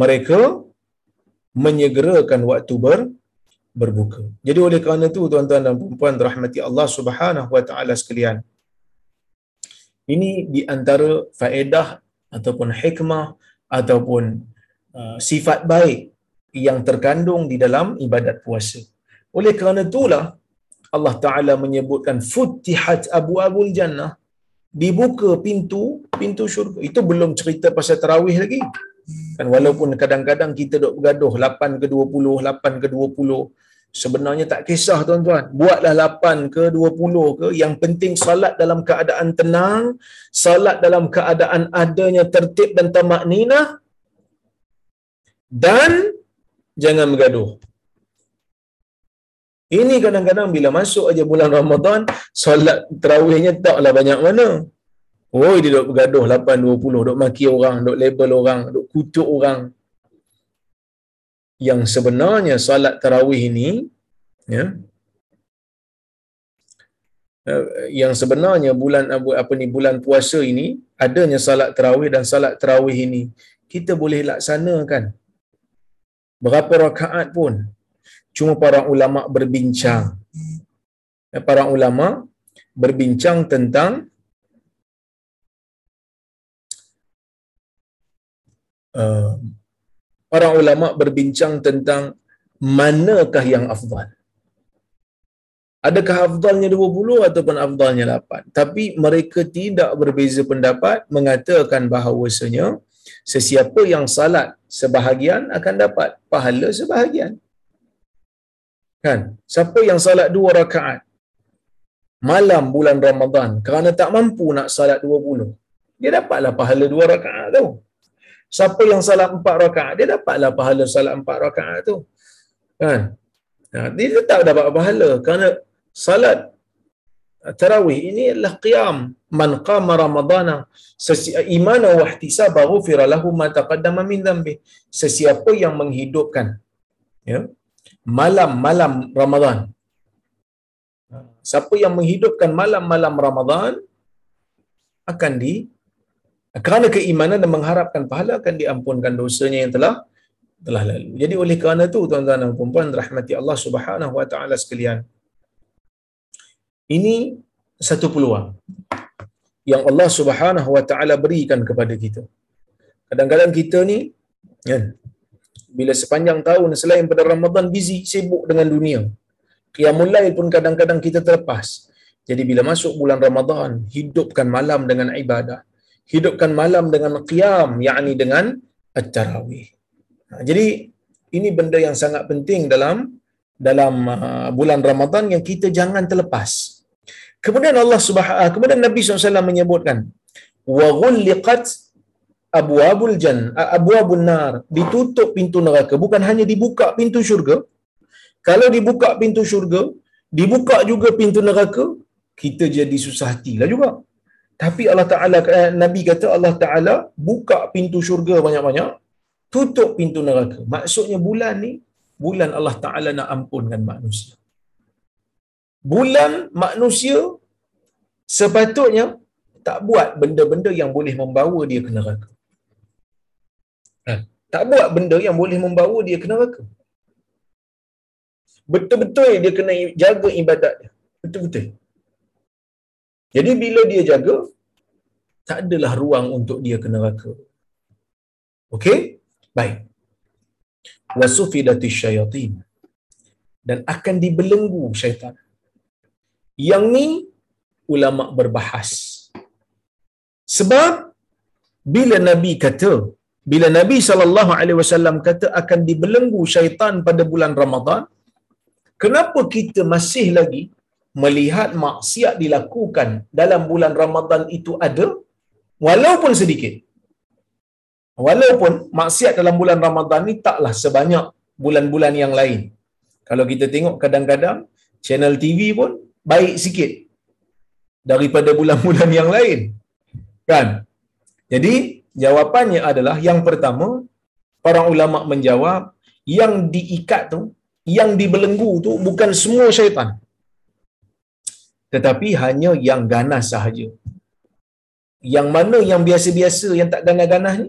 Speaker 1: mereka menyegerakan waktu ber, berbuka. Jadi oleh kerana itu tuan-tuan dan puan-puan rahmati Allah Subhanahu wa taala sekalian. Ini di antara faedah ataupun hikmah ataupun uh, sifat baik yang terkandung di dalam ibadat puasa. Oleh kerana itulah Allah Taala menyebutkan futihat abwabul jannah dibuka pintu pintu syurga. Itu belum cerita pasal tarawih lagi. Kan walaupun kadang-kadang kita dok bergaduh 8 ke 20, 8 ke 20, sebenarnya tak kisah tuan-tuan. Buatlah 8 ke 20 ke, yang penting salat dalam keadaan tenang, salat dalam keadaan adanya tertib dan tamak ninah, dan jangan bergaduh. Ini kadang-kadang bila masuk aja bulan Ramadan, solat terawihnya taklah banyak mana. Oh, dia duk bergaduh 8-20, duk maki orang, duk label orang, duk kutuk orang. Yang sebenarnya solat tarawih ini, ya, eh, yang sebenarnya bulan apa ni bulan puasa ini adanya salat tarawih dan salat tarawih ini kita boleh laksanakan berapa rakaat pun. Cuma para ulama berbincang. Eh, para ulama berbincang tentang uh, para ulama berbincang tentang manakah yang afdal. Adakah afdalnya 20 ataupun afdalnya 8 tapi mereka tidak berbeza pendapat mengatakan bahawasanya sesiapa yang salat sebahagian akan dapat pahala sebahagian. Kan? Siapa yang salat dua rakaat malam bulan Ramadan kerana tak mampu nak salat 20 dia dapatlah pahala dua rakaat tu. Siapa yang salat empat rakaat dia dapatlah pahala salat empat rakaat tu. Kan? Nah, dia tetap dapat pahala kerana salat tarawih ini adalah qiyam man qama ramadana imana wa ihtisaba ghufira lahu ma taqaddama min dhanbi sesiapa yang menghidupkan ya malam-malam Ramadan siapa yang menghidupkan malam-malam Ramadan akan di kerana keimanan dan mengharapkan pahala akan diampunkan dosanya yang telah telah lalu. Jadi oleh kerana itu tuan-tuan dan puan-puan rahmati Allah Subhanahu wa taala sekalian. Ini satu peluang yang Allah Subhanahu wa taala berikan kepada kita. Kadang-kadang kita ni kan bila sepanjang tahun selain pada Ramadan busy sibuk dengan dunia. Qiyamul lail pun kadang-kadang kita terlepas. Jadi bila masuk bulan Ramadan, hidupkan malam dengan ibadah. Hidupkan malam dengan qiyam, yakni dengan at-tarawih. Ha, jadi ini benda yang sangat penting dalam dalam uh, bulan Ramadan yang kita jangan terlepas. Kemudian Allah Subhanahu kemudian Nabi SAW menyebutkan wa ghulliqat abwabul jan abwabun nar. Ditutup pintu neraka. Bukan hanya dibuka pintu syurga kalau dibuka pintu syurga dibuka juga pintu neraka kita jadi susah hatilah juga. Tapi Allah Taala eh, Nabi kata Allah Taala buka pintu syurga banyak-banyak tutup pintu neraka. Maksudnya bulan ni bulan Allah Taala nak ampunkan manusia bulan manusia sepatutnya tak buat benda-benda yang boleh membawa dia ke neraka. Ha, tak buat benda yang boleh membawa dia ke neraka. Betul-betul dia kena jaga ibadat dia. Betul-betul. Jadi bila dia jaga, tak adalah ruang untuk dia ke neraka. Okey? Baik. Wasufidati syayatin. Dan akan dibelenggu syaitan. Yang ni ulama berbahas. Sebab bila Nabi kata, bila Nabi sallallahu alaihi wasallam kata akan dibelenggu syaitan pada bulan Ramadan, kenapa kita masih lagi melihat maksiat dilakukan dalam bulan Ramadan itu ada walaupun sedikit. Walaupun maksiat dalam bulan Ramadan ni taklah sebanyak bulan-bulan yang lain. Kalau kita tengok kadang-kadang channel TV pun baik sikit daripada bulan-bulan yang lain. Kan? Jadi, jawapannya adalah yang pertama, para ulama menjawab, yang diikat tu, yang dibelenggu tu bukan semua syaitan. Tetapi hanya yang ganas sahaja. Yang mana yang biasa-biasa, yang tak ganas-ganas ni,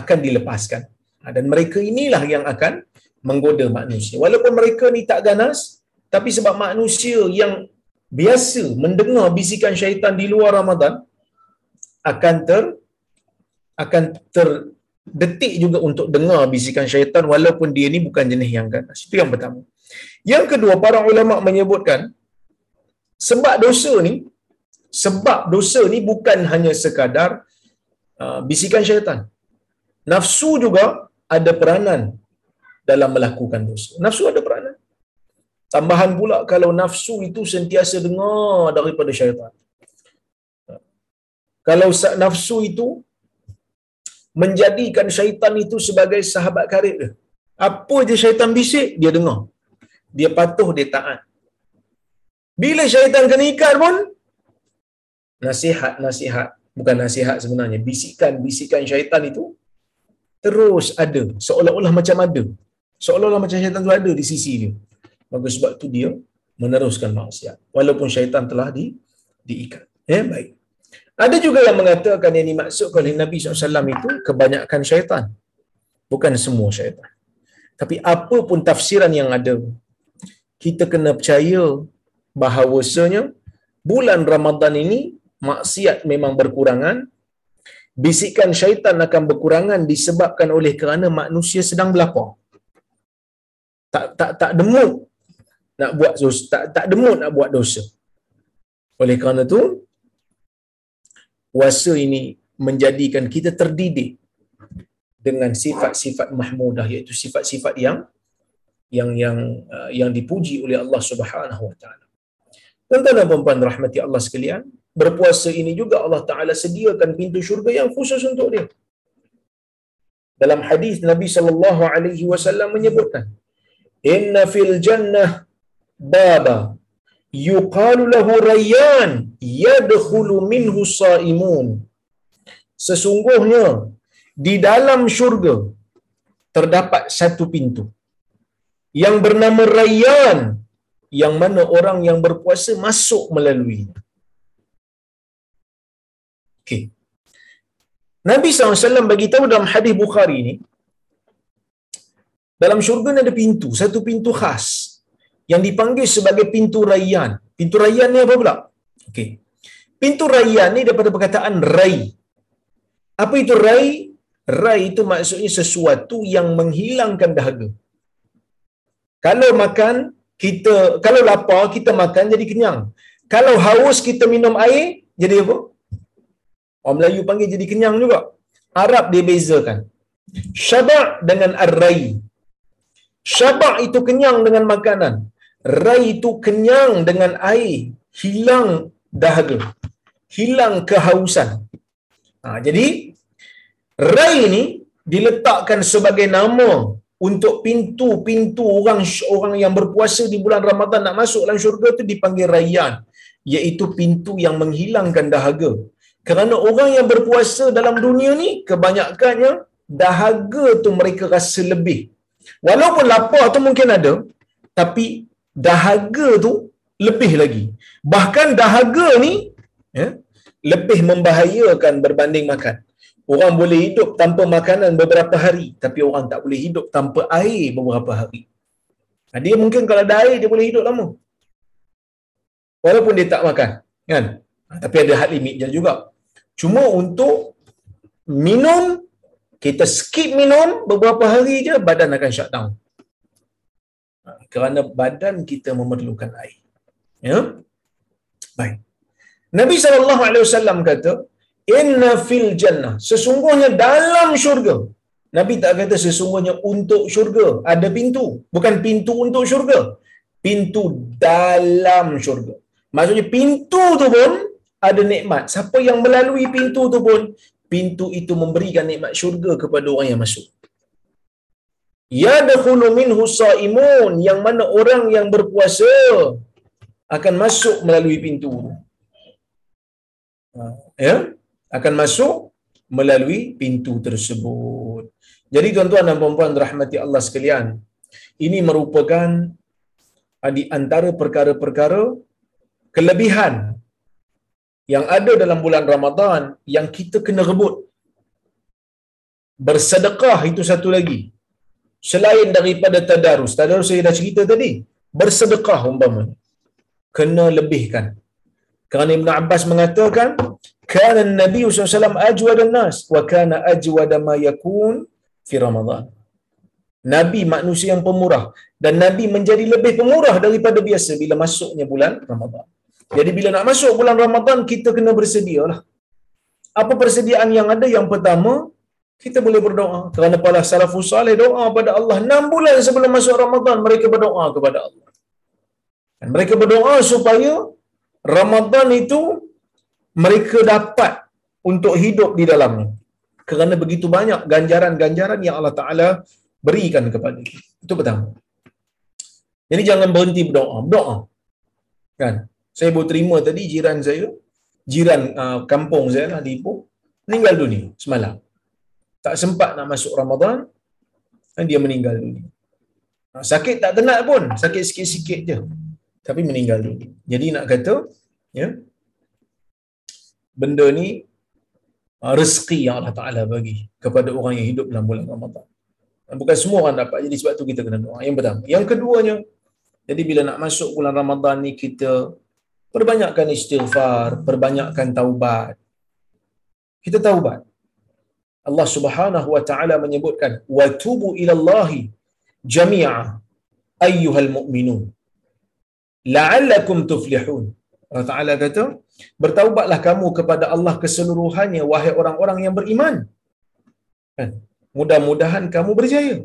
Speaker 1: akan dilepaskan. Ha, dan mereka inilah yang akan menggoda manusia. Walaupun mereka ni tak ganas, tapi sebab manusia yang biasa mendengar bisikan syaitan di luar Ramadan akan ter akan terdetik juga untuk dengar bisikan syaitan walaupun dia ni bukan jenis yang ganas. Itu yang pertama. Yang kedua, para ulama menyebutkan Sebab dosa ni, sebab dosa ni bukan hanya sekadar uh, bisikan syaitan. Nafsu juga ada peranan dalam melakukan dosa. Nafsu ada peranan. Tambahan pula kalau nafsu itu sentiasa dengar daripada syaitan. Kalau nafsu itu menjadikan syaitan itu sebagai sahabat karib dia. Apa je syaitan bisik, dia dengar. Dia patuh, dia taat. Bila syaitan kena ikat pun, nasihat-nasihat, bukan nasihat sebenarnya, bisikan-bisikan syaitan itu terus ada. Seolah-olah macam ada. Seolah-olah macam syaitan tu ada di sisi dia. Maka sebab tu dia meneruskan maksiat. Walaupun syaitan telah di, diikat. Ya, baik. Ada juga yang mengatakan yang dimaksud oleh Nabi SAW itu kebanyakan syaitan. Bukan semua syaitan. Tapi apa pun tafsiran yang ada, kita kena percaya bahawasanya bulan Ramadan ini maksiat memang berkurangan, bisikan syaitan akan berkurangan disebabkan oleh kerana manusia sedang berlapar. Tak tak tak demut nak buat dosa, tak tak demut nak buat dosa. Oleh kerana tu puasa ini menjadikan kita terdidik dengan sifat-sifat mahmudah iaitu sifat-sifat yang yang yang uh, yang dipuji oleh Allah Subhanahu wa taala. Tuan-tuan dan puan rahmati Allah sekalian, berpuasa ini juga Allah Taala sediakan pintu syurga yang khusus untuk dia. Dalam hadis Nabi sallallahu alaihi wasallam menyebutkan, "Inna fil jannah baba yuqalu lahu rayyan yadkhulu minhu saimun." Sesungguhnya di dalam syurga terdapat satu pintu yang bernama Rayyan yang mana orang yang berpuasa masuk melalui. Okay. Nabi SAW bagi tahu dalam hadis Bukhari ni, dalam syurga ni ada pintu, satu pintu khas yang dipanggil sebagai pintu Rayyan. Pintu Rayyan ni apa pula? Okay. Pintu Rayyan ni daripada perkataan Ray. Apa itu Ray? Ray itu maksudnya sesuatu yang menghilangkan dahaga. Kalau makan, kita kalau lapar kita makan jadi kenyang. Kalau haus kita minum air jadi apa? Orang Melayu panggil jadi kenyang juga. Arab dia bezakan. Syaba' dengan ar-rai. Syaba' itu kenyang dengan makanan. Rai itu kenyang dengan air. Hilang dahaga. Hilang kehausan. Ha, jadi, rai ini diletakkan sebagai nama untuk pintu-pintu orang orang yang berpuasa di bulan Ramadan nak masuk dalam syurga tu dipanggil rayyan iaitu pintu yang menghilangkan dahaga kerana orang yang berpuasa dalam dunia ni kebanyakannya dahaga tu mereka rasa lebih walaupun lapar tu mungkin ada tapi dahaga tu lebih lagi bahkan dahaga ni ya, lebih membahayakan berbanding makan Orang boleh hidup tanpa makanan beberapa hari, tapi orang tak boleh hidup tanpa air beberapa hari. Ha, dia mungkin kalau ada air, dia boleh hidup lama. Walaupun dia tak makan. kan? Tapi ada had limit dia juga. Cuma untuk minum, kita skip minum beberapa hari je, badan akan shut down. Ha, kerana badan kita memerlukan air. Ya? Baik. Nabi SAW kata, inna fil jannah. Sesungguhnya dalam syurga. Nabi tak kata sesungguhnya untuk syurga. Ada pintu. Bukan pintu untuk syurga. Pintu dalam syurga. Maksudnya pintu tu pun ada nikmat. Siapa yang melalui pintu tu pun pintu itu memberikan nikmat syurga kepada orang yang masuk Ya dakhulu minhu saimun yang mana orang yang berpuasa akan masuk melalui pintu. Ha, ya? akan masuk melalui pintu tersebut. Jadi tuan-tuan dan puan-puan rahmati Allah sekalian, ini merupakan di antara perkara-perkara kelebihan yang ada dalam bulan Ramadan yang kita kena rebut. Bersedekah itu satu lagi. Selain daripada tadarus, tadarus saya dah cerita tadi, bersedekah umpamanya. Kena lebihkan. Kerana Ibn Abbas mengatakan, kana Nabi SAW ajwad nas wa kana ajwad ma yakun fi Ramadan. Nabi manusia yang pemurah dan Nabi menjadi lebih pemurah daripada biasa bila masuknya bulan Ramadan. Jadi bila nak masuk bulan Ramadan, kita kena bersedia lah. Apa persediaan yang ada? Yang pertama, kita boleh berdoa. Kerana para salafus salih doa pada Allah. 6 bulan sebelum masuk Ramadan, mereka berdoa kepada Allah. Dan mereka berdoa supaya Ramadan itu mereka dapat untuk hidup di dalamnya. Kerana begitu banyak ganjaran-ganjaran yang Allah Ta'ala berikan kepada kita. Itu pertama. Jadi jangan berhenti berdoa. Berdoa. Kan? Saya baru terima tadi jiran saya, jiran uh, kampung saya lah di Ipoh, meninggal dunia semalam. Tak sempat nak masuk Ramadan, dan dia meninggal dunia. Uh, sakit tak tenat pun, sakit sikit-sikit je. Tapi meninggal dunia. Jadi nak kata, ya, benda ni uh, rezeki yang Allah Ta'ala bagi kepada orang yang hidup dalam bulan Ramadan. Bukan semua orang dapat. Jadi sebab tu kita kena doa. Yang pertama. Yang keduanya, jadi bila nak masuk bulan Ramadan ni kita perbanyakkan istighfar, perbanyakkan taubat. Kita taubat. Allah Subhanahu wa taala menyebutkan wa tubu ila Allah jami'a ayyuhal mu'minun la'allakum tuflihun. Allah Taala kata, bertaubatlah kamu kepada Allah keseluruhannya wahai orang-orang yang beriman. Kan? Mudah-mudahan kamu berjaya.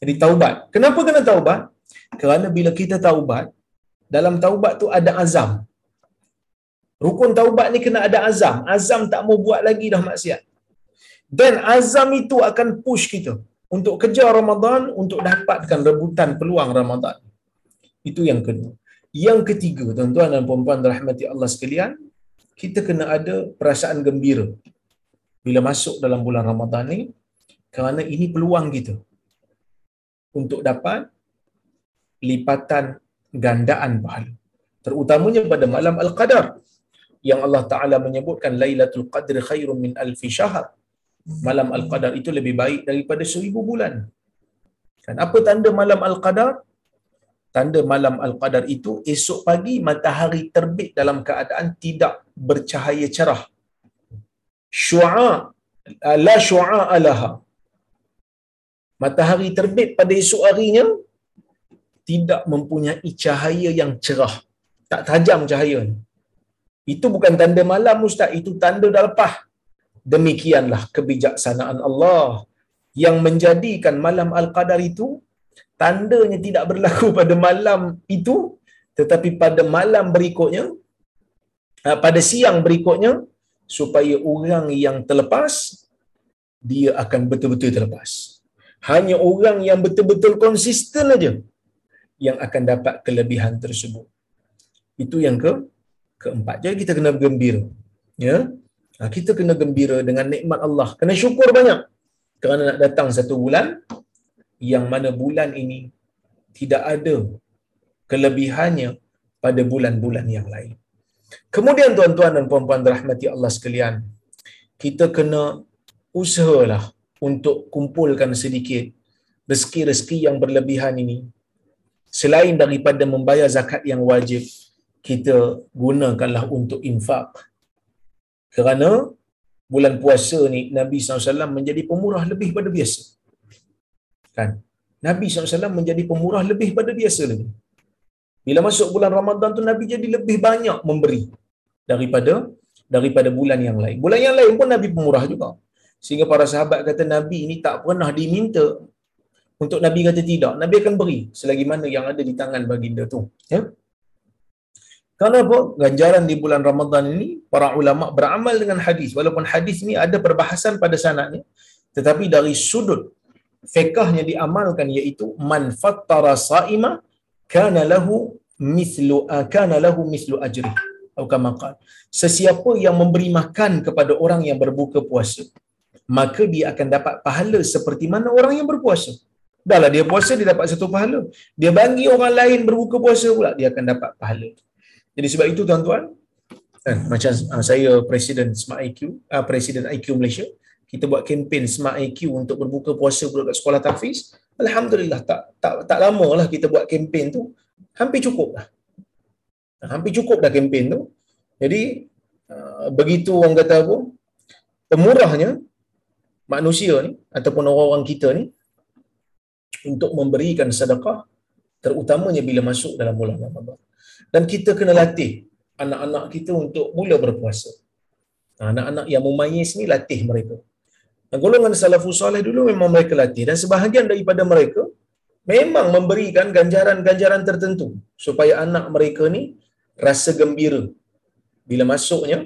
Speaker 1: Jadi taubat. Kenapa kena taubat? Kerana bila kita taubat, dalam taubat tu ada azam. Rukun taubat ni kena ada azam. Azam tak mau buat lagi dah maksiat. Dan azam itu akan push kita untuk kejar Ramadan untuk dapatkan rebutan peluang Ramadan. Itu yang kedua. Yang ketiga, tuan-tuan dan puan-puan rahmati Allah sekalian, kita kena ada perasaan gembira bila masuk dalam bulan Ramadan ni kerana ini peluang kita untuk dapat lipatan gandaan pahala. Terutamanya pada malam Al-Qadar yang Allah Ta'ala menyebutkan Lailatul Qadr khairun min alfi syahr. Malam Al-Qadar itu lebih baik daripada seribu bulan. Dan apa tanda malam Al-Qadar? Tanda malam Al-Qadar itu esok pagi matahari terbit dalam keadaan tidak bercahaya cerah. Syu'a la syu'a alaha. Matahari terbit pada esok harinya tidak mempunyai cahaya yang cerah. Tak tajam cahaya. Itu bukan tanda malam Ustaz, itu tanda dah lepas. Demikianlah kebijaksanaan Allah yang menjadikan malam Al-Qadar itu tandanya tidak berlaku pada malam itu tetapi pada malam berikutnya ah, pada siang berikutnya supaya orang yang terlepas dia akan betul-betul terlepas. Hanya orang yang betul-betul konsisten aja yang akan dapat kelebihan tersebut. Itu yang ke keempat. Jadi kita kena gembira. Ya. Ha, kita kena gembira dengan nikmat Allah. Kena syukur banyak. Kerana nak datang satu bulan yang mana bulan ini tidak ada kelebihannya pada bulan-bulan yang lain. Kemudian tuan-tuan dan puan-puan rahmati Allah sekalian, kita kena usahalah untuk kumpulkan sedikit rezeki-rezeki yang berlebihan ini selain daripada membayar zakat yang wajib kita gunakanlah untuk infak kerana bulan puasa ni Nabi SAW menjadi pemurah lebih pada biasa. Kan? Nabi SAW menjadi pemurah lebih pada biasa lagi. Bila masuk bulan Ramadan tu Nabi jadi lebih banyak memberi daripada daripada bulan yang lain. Bulan yang lain pun Nabi pemurah juga. Sehingga para sahabat kata Nabi ini tak pernah diminta untuk Nabi kata tidak, Nabi akan beri selagi mana yang ada di tangan baginda tu. Ya? Kerana apa? Ganjaran di bulan Ramadan ini, para ulama beramal dengan hadis. Walaupun hadis ini ada perbahasan pada sanatnya, tetapi dari sudut fiqahnya diamalkan iaitu man fattara sa'ima kana lahu mislu kana lahu mislu ajri atau kama sesiapa yang memberi makan kepada orang yang berbuka puasa maka dia akan dapat pahala seperti mana orang yang berpuasa Dahlah dia puasa dia dapat satu pahala. Dia bagi orang lain berbuka puasa pula dia akan dapat pahala. Jadi sebab itu tuan-tuan, kan macam uh, saya presiden Smart IQ, uh, ah, presiden IQ Malaysia, kita buat kempen Smart IQ untuk berbuka puasa pula kat sekolah tahfiz. Alhamdulillah tak tak tak lama lah kita buat kempen tu. Hampir cukup dah. Hampir cukup dah kempen tu. Jadi uh, begitu orang kata apa? Pemurahnya manusia ni ataupun orang-orang kita ni untuk memberikan sedekah terutamanya bila masuk dalam bulan Ramadan. Dan kita kena latih anak-anak kita untuk mula berpuasa. Ha, anak-anak yang mumayyiz ni latih mereka. Dan golongan salafus soleh dulu memang mereka latih dan sebahagian daripada mereka memang memberikan ganjaran-ganjaran tertentu supaya anak mereka ni rasa gembira bila masuknya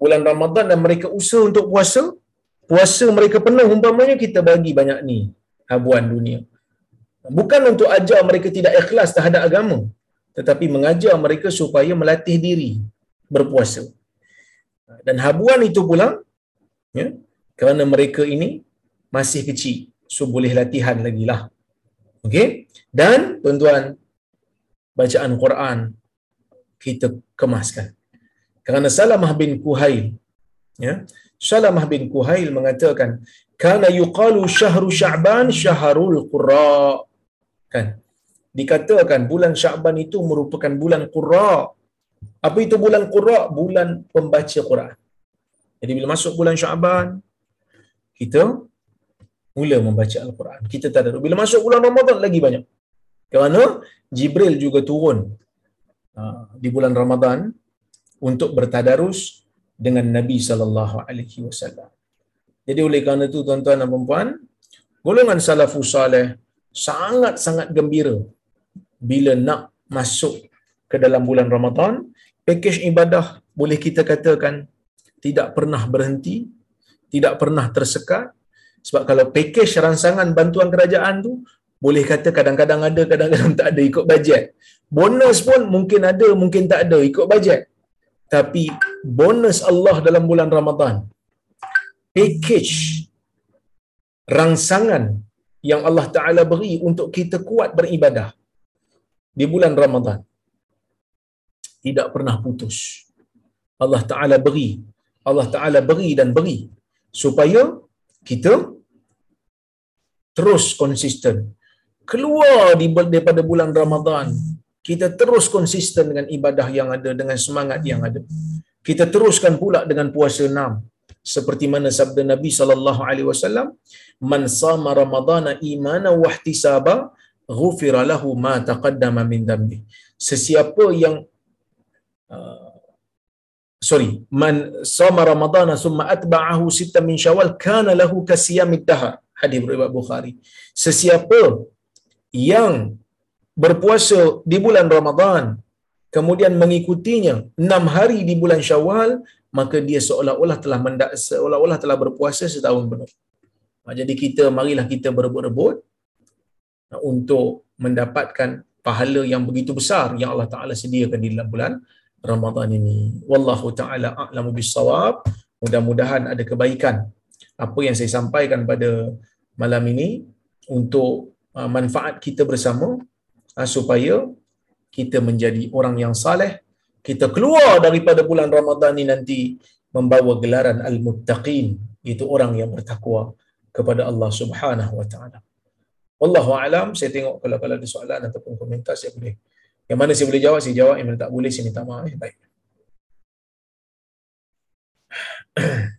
Speaker 1: bulan Ramadan dan mereka usaha untuk puasa, puasa mereka penuh umpamanya kita bagi banyak ni habuan dunia. Bukan untuk ajar mereka tidak ikhlas terhadap agama, tetapi mengajar mereka supaya melatih diri berpuasa. Dan habuan itu pula ya, kerana mereka ini masih kecil, so boleh latihan lagi lah. Okey? Dan tuan-tuan bacaan Quran kita kemaskan. Kerana Salamah bin Kuhail ya, Salamah bin Kuhail mengatakan kana yuqalu syahru sya'ban syahrul qurra kan dikatakan bulan Sya'ban itu merupakan bulan qurra apa itu bulan qurra bulan pembaca Quran jadi bila masuk bulan Sya'ban kita mula membaca Al-Quran. Kita tak ada. Bila masuk bulan Ramadan lagi banyak. Kerana Jibril juga turun uh, di bulan Ramadan untuk bertadarus dengan Nabi sallallahu alaihi wasallam. Jadi oleh kerana itu tuan-tuan dan puan golongan salafus saleh sangat-sangat gembira bila nak masuk ke dalam bulan Ramadan, pakej ibadah boleh kita katakan tidak pernah berhenti, tidak pernah tersekat. Sebab kalau pakej rangsangan bantuan kerajaan tu boleh kata kadang-kadang ada, kadang-kadang tak ada ikut bajet. Bonus pun mungkin ada, mungkin tak ada ikut bajet. Tapi bonus Allah dalam bulan Ramadan package rangsangan yang Allah Ta'ala beri untuk kita kuat beribadah di bulan Ramadan tidak pernah putus. Allah Ta'ala beri. Allah Ta'ala beri dan beri supaya kita terus konsisten. Keluar daripada bulan Ramadan, kita terus konsisten dengan ibadah yang ada, dengan semangat yang ada. Kita teruskan pula dengan puasa enam seperti mana sabda Nabi sallallahu alaihi wasallam man sama ramadhana imana wa ihtisaba ghufira lahu ma taqaddama min dhanbi. Sesiapa yang uh, sorry man sama ramadhana thumma atba'ahu sittan min syawal kana lahu kasiyamid dahar. Hadis riwayat bukhari. Sesiapa yang berpuasa di bulan Ramadan kemudian mengikutinya enam hari di bulan Syawal maka dia seolah-olah telah mendak seolah-olah telah berpuasa setahun penuh. Ha, jadi kita marilah kita berebut-rebut untuk mendapatkan pahala yang begitu besar yang Allah Taala sediakan di dalam bulan Ramadan ini. Wallahu taala a'lamu bissawab. Mudah-mudahan ada kebaikan apa yang saya sampaikan pada malam ini untuk uh, manfaat kita bersama uh, supaya kita menjadi orang yang saleh kita keluar daripada bulan Ramadan ni nanti membawa gelaran al-muttaqin itu orang yang bertakwa kepada Allah Subhanahu wa taala. Wallahu alam saya tengok kalau kalau ada soalan ataupun komentar saya boleh yang mana saya boleh jawab saya jawab yang mana tak boleh saya minta maaf baik.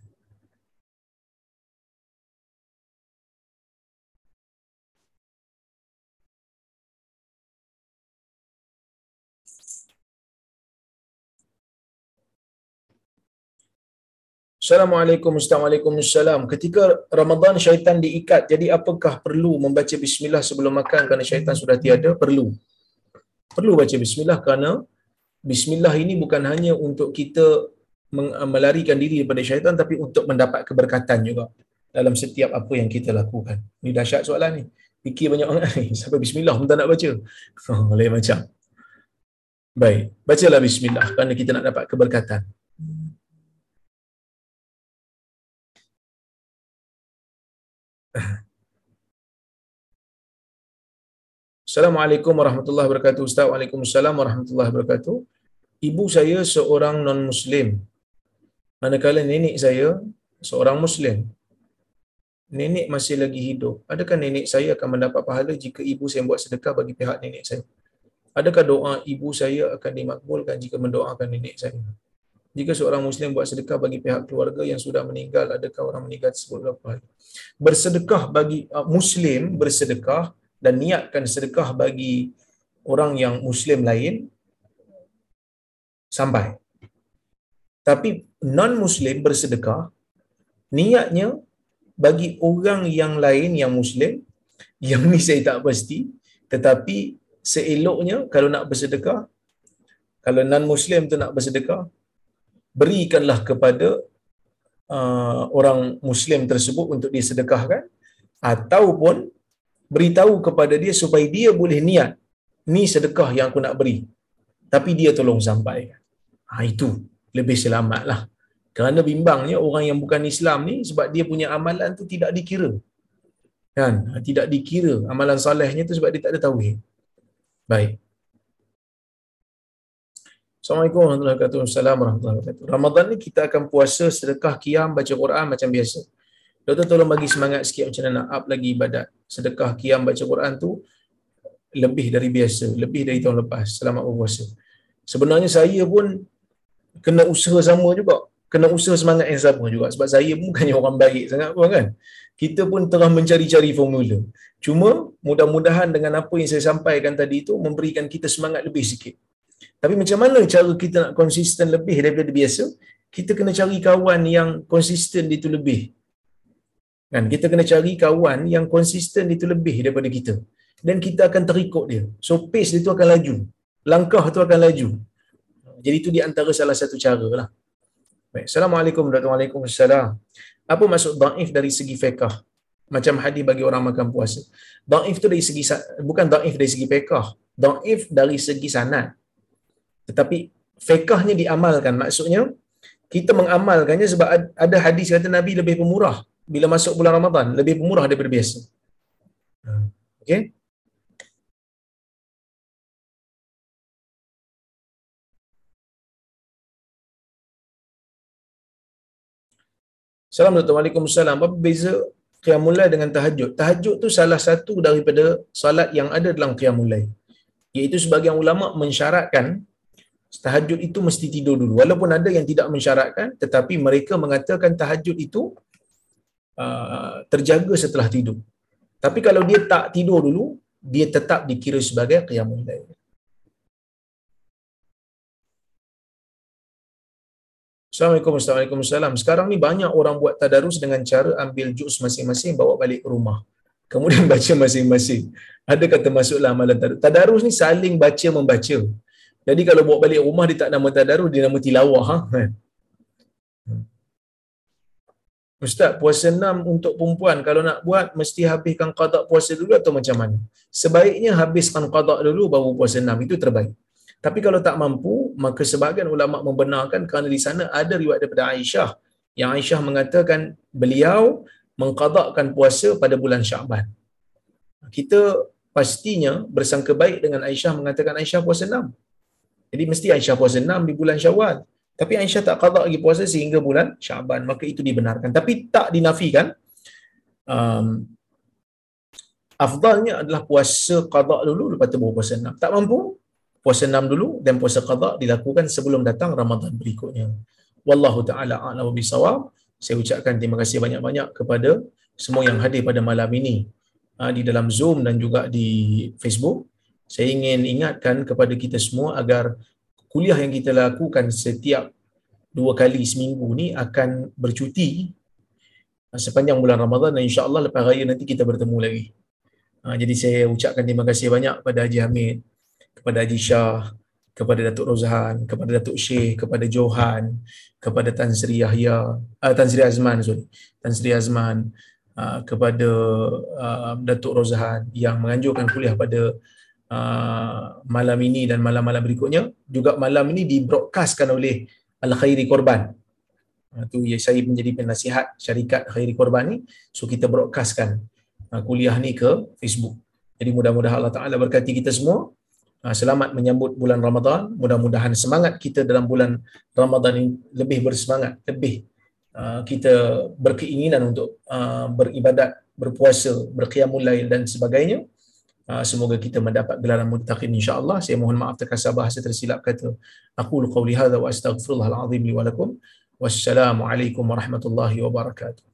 Speaker 1: Assalamualaikum Assalamualaikum Ketika Ramadan syaitan diikat, jadi apakah perlu membaca bismillah sebelum makan kerana syaitan sudah tiada? Perlu. Perlu baca bismillah kerana bismillah ini bukan hanya untuk kita melarikan diri daripada syaitan tapi untuk mendapat keberkatan juga dalam setiap apa yang kita lakukan. Ini dahsyat soalan ni. Fikir banyak orang. Sampai bismillah pun tak nak baca. Oh, lain macam. Baik. Bacalah bismillah kerana kita nak dapat keberkatan. Assalamualaikum warahmatullahi wabarakatuh. Ustaz, Waalaikumsalam warahmatullahi wabarakatuh. Ibu saya seorang non-Muslim. Manakala nenek saya seorang Muslim. Nenek masih lagi hidup. Adakah nenek saya akan mendapat pahala jika ibu saya buat sedekah bagi pihak nenek saya? Adakah doa ibu saya akan dimakbulkan jika mendoakan nenek saya? jika seorang muslim buat sedekah bagi pihak keluarga yang sudah meninggal adakah orang meninggal tersebut hari bersedekah bagi uh, muslim bersedekah dan niatkan sedekah bagi orang yang muslim lain sampai. Tapi non muslim bersedekah niatnya bagi orang yang lain yang muslim yang ni saya tak pasti tetapi seeloknya kalau nak bersedekah kalau non muslim tu nak bersedekah berikanlah kepada uh, orang muslim tersebut untuk disedekahkan ataupun beritahu kepada dia supaya dia boleh niat ni sedekah yang aku nak beri. Tapi dia tolong sampaikan ha, itu lebih selamat lah kerana bimbangnya orang yang bukan Islam ni sebab dia punya amalan tu tidak dikira. Kan? Ha, tidak dikira. Amalan salehnya tu sebab dia tak ada tauhid. Baik. Assalamualaikum warahmatullahi wabarakatuh. Assalamualaikum warahmatullahi wabarakatuh. Ramadan ni kita akan puasa, sedekah, kiam, baca Quran macam biasa. Doktor tolong bagi semangat sikit macam mana nak up lagi ibadat. Sedekah, kiam, baca Quran tu lebih dari biasa, lebih dari tahun lepas. Selamat berpuasa. Sebenarnya saya pun kena usaha sama juga. Kena usaha semangat yang sama juga. Sebab saya bukannya orang baik sangat pun kan. Kita pun tengah mencari-cari formula. Cuma mudah-mudahan dengan apa yang saya sampaikan tadi itu memberikan kita semangat lebih sikit. Tapi macam mana cara kita nak konsisten lebih daripada biasa? Kita kena cari kawan yang konsisten itu lebih. Kan? Kita kena cari kawan yang konsisten itu lebih daripada kita. Dan kita akan terikut dia. So pace dia tu akan laju. Langkah tu akan laju. Jadi itu di antara salah satu cara lah. Baik. Assalamualaikum warahmatullahi wabarakatuh. Apa maksud da'if dari segi fiqah? Macam hadis bagi orang makan puasa. Da'if tu dari segi, bukan da'if dari segi fiqah. Da'if dari segi sanad. Tetapi fiqahnya diamalkan. Maksudnya, kita mengamalkannya sebab ada hadis kata Nabi lebih pemurah bila masuk bulan Ramadan. Lebih pemurah daripada biasa. Okay? Assalamualaikum Waalaikumsalam. Apa beza Qiyamul Lail dengan tahajud? Tahajud tu salah satu daripada salat yang ada dalam Qiyamul Lail. Iaitu sebagian ulama mensyaratkan tahajud itu mesti tidur dulu. Walaupun ada yang tidak mensyaratkan tetapi mereka mengatakan tahajud itu uh, terjaga setelah tidur. Tapi kalau dia tak tidur dulu, dia tetap dikira sebagai Qiyamul Lail. Assalamualaikum warahmatullahi wabarakatuh. Sekarang ni banyak orang buat tadarus dengan cara ambil juz masing-masing bawa balik ke rumah. Kemudian baca masing-masing. Ada kata masuklah amalan tadarus. Tadarus ni saling baca membaca. Jadi kalau bawa balik rumah dia tak nama tadarus, dia nama tilawah. Ha? Ustaz, puasa enam untuk perempuan kalau nak buat mesti habiskan qadak puasa dulu atau macam mana? Sebaiknya habiskan qadak dulu baru puasa enam. Itu terbaik. Tapi kalau tak mampu, maka sebahagian ulama membenarkan kerana di sana ada riwayat daripada Aisyah yang Aisyah mengatakan beliau mengqadakkan puasa pada bulan Syaban. Kita pastinya bersangka baik dengan Aisyah mengatakan Aisyah puasa enam. Jadi mesti Aisyah puasa enam di bulan Syawal. Tapi Aisyah tak qadak lagi puasa sehingga bulan Syaban. Maka itu dibenarkan. Tapi tak dinafikan. Um, afdalnya adalah puasa qadak dulu lepas tu baru puasa enam. Tak mampu, puasa enam dulu dan puasa qada dilakukan sebelum datang Ramadan berikutnya. Wallahu taala a'lam bisawab. Saya ucapkan terima kasih banyak-banyak kepada semua yang hadir pada malam ini ha, di dalam Zoom dan juga di Facebook. Saya ingin ingatkan kepada kita semua agar kuliah yang kita lakukan setiap dua kali seminggu ni akan bercuti ha, sepanjang bulan Ramadan dan insya-Allah lepas raya nanti kita bertemu lagi. Ha, jadi saya ucapkan terima kasih banyak kepada Haji Hamid, kepada Haji Shah, kepada Datuk Rozhan, kepada Datuk Syekh, kepada Johan, kepada Tan Sri Yahya, uh, Tan Sri Azman, sorry. Tan Sri Azman, uh, kepada uh, Datuk Rozhan yang menganjurkan kuliah pada uh, malam ini dan malam-malam berikutnya. Juga malam ini dibroadcastkan oleh Al-Khairi Korban. Itu uh, ya, saya menjadi penasihat syarikat Khairi Korban ni. So kita broadcastkan uh, kuliah ni ke Facebook. Jadi mudah-mudahan Allah Ta'ala berkati kita semua. Ah, selamat menyambut bulan Ramadan. Mudah-mudahan semangat kita dalam bulan Ramadan ini lebih bersemangat, lebih ah, kita berkeinginan untuk ah, beribadat, berpuasa, berqiyamul lail dan sebagainya. Semoga kita mendapat gelaran muttaqin insya-Allah. Saya mohon maaf terkasar bahasa tersilap kata. Aku qauli hadza wa astaghfirullahal azim li wa lakum. Wassalamualaikum warahmatullahi wabarakatuh.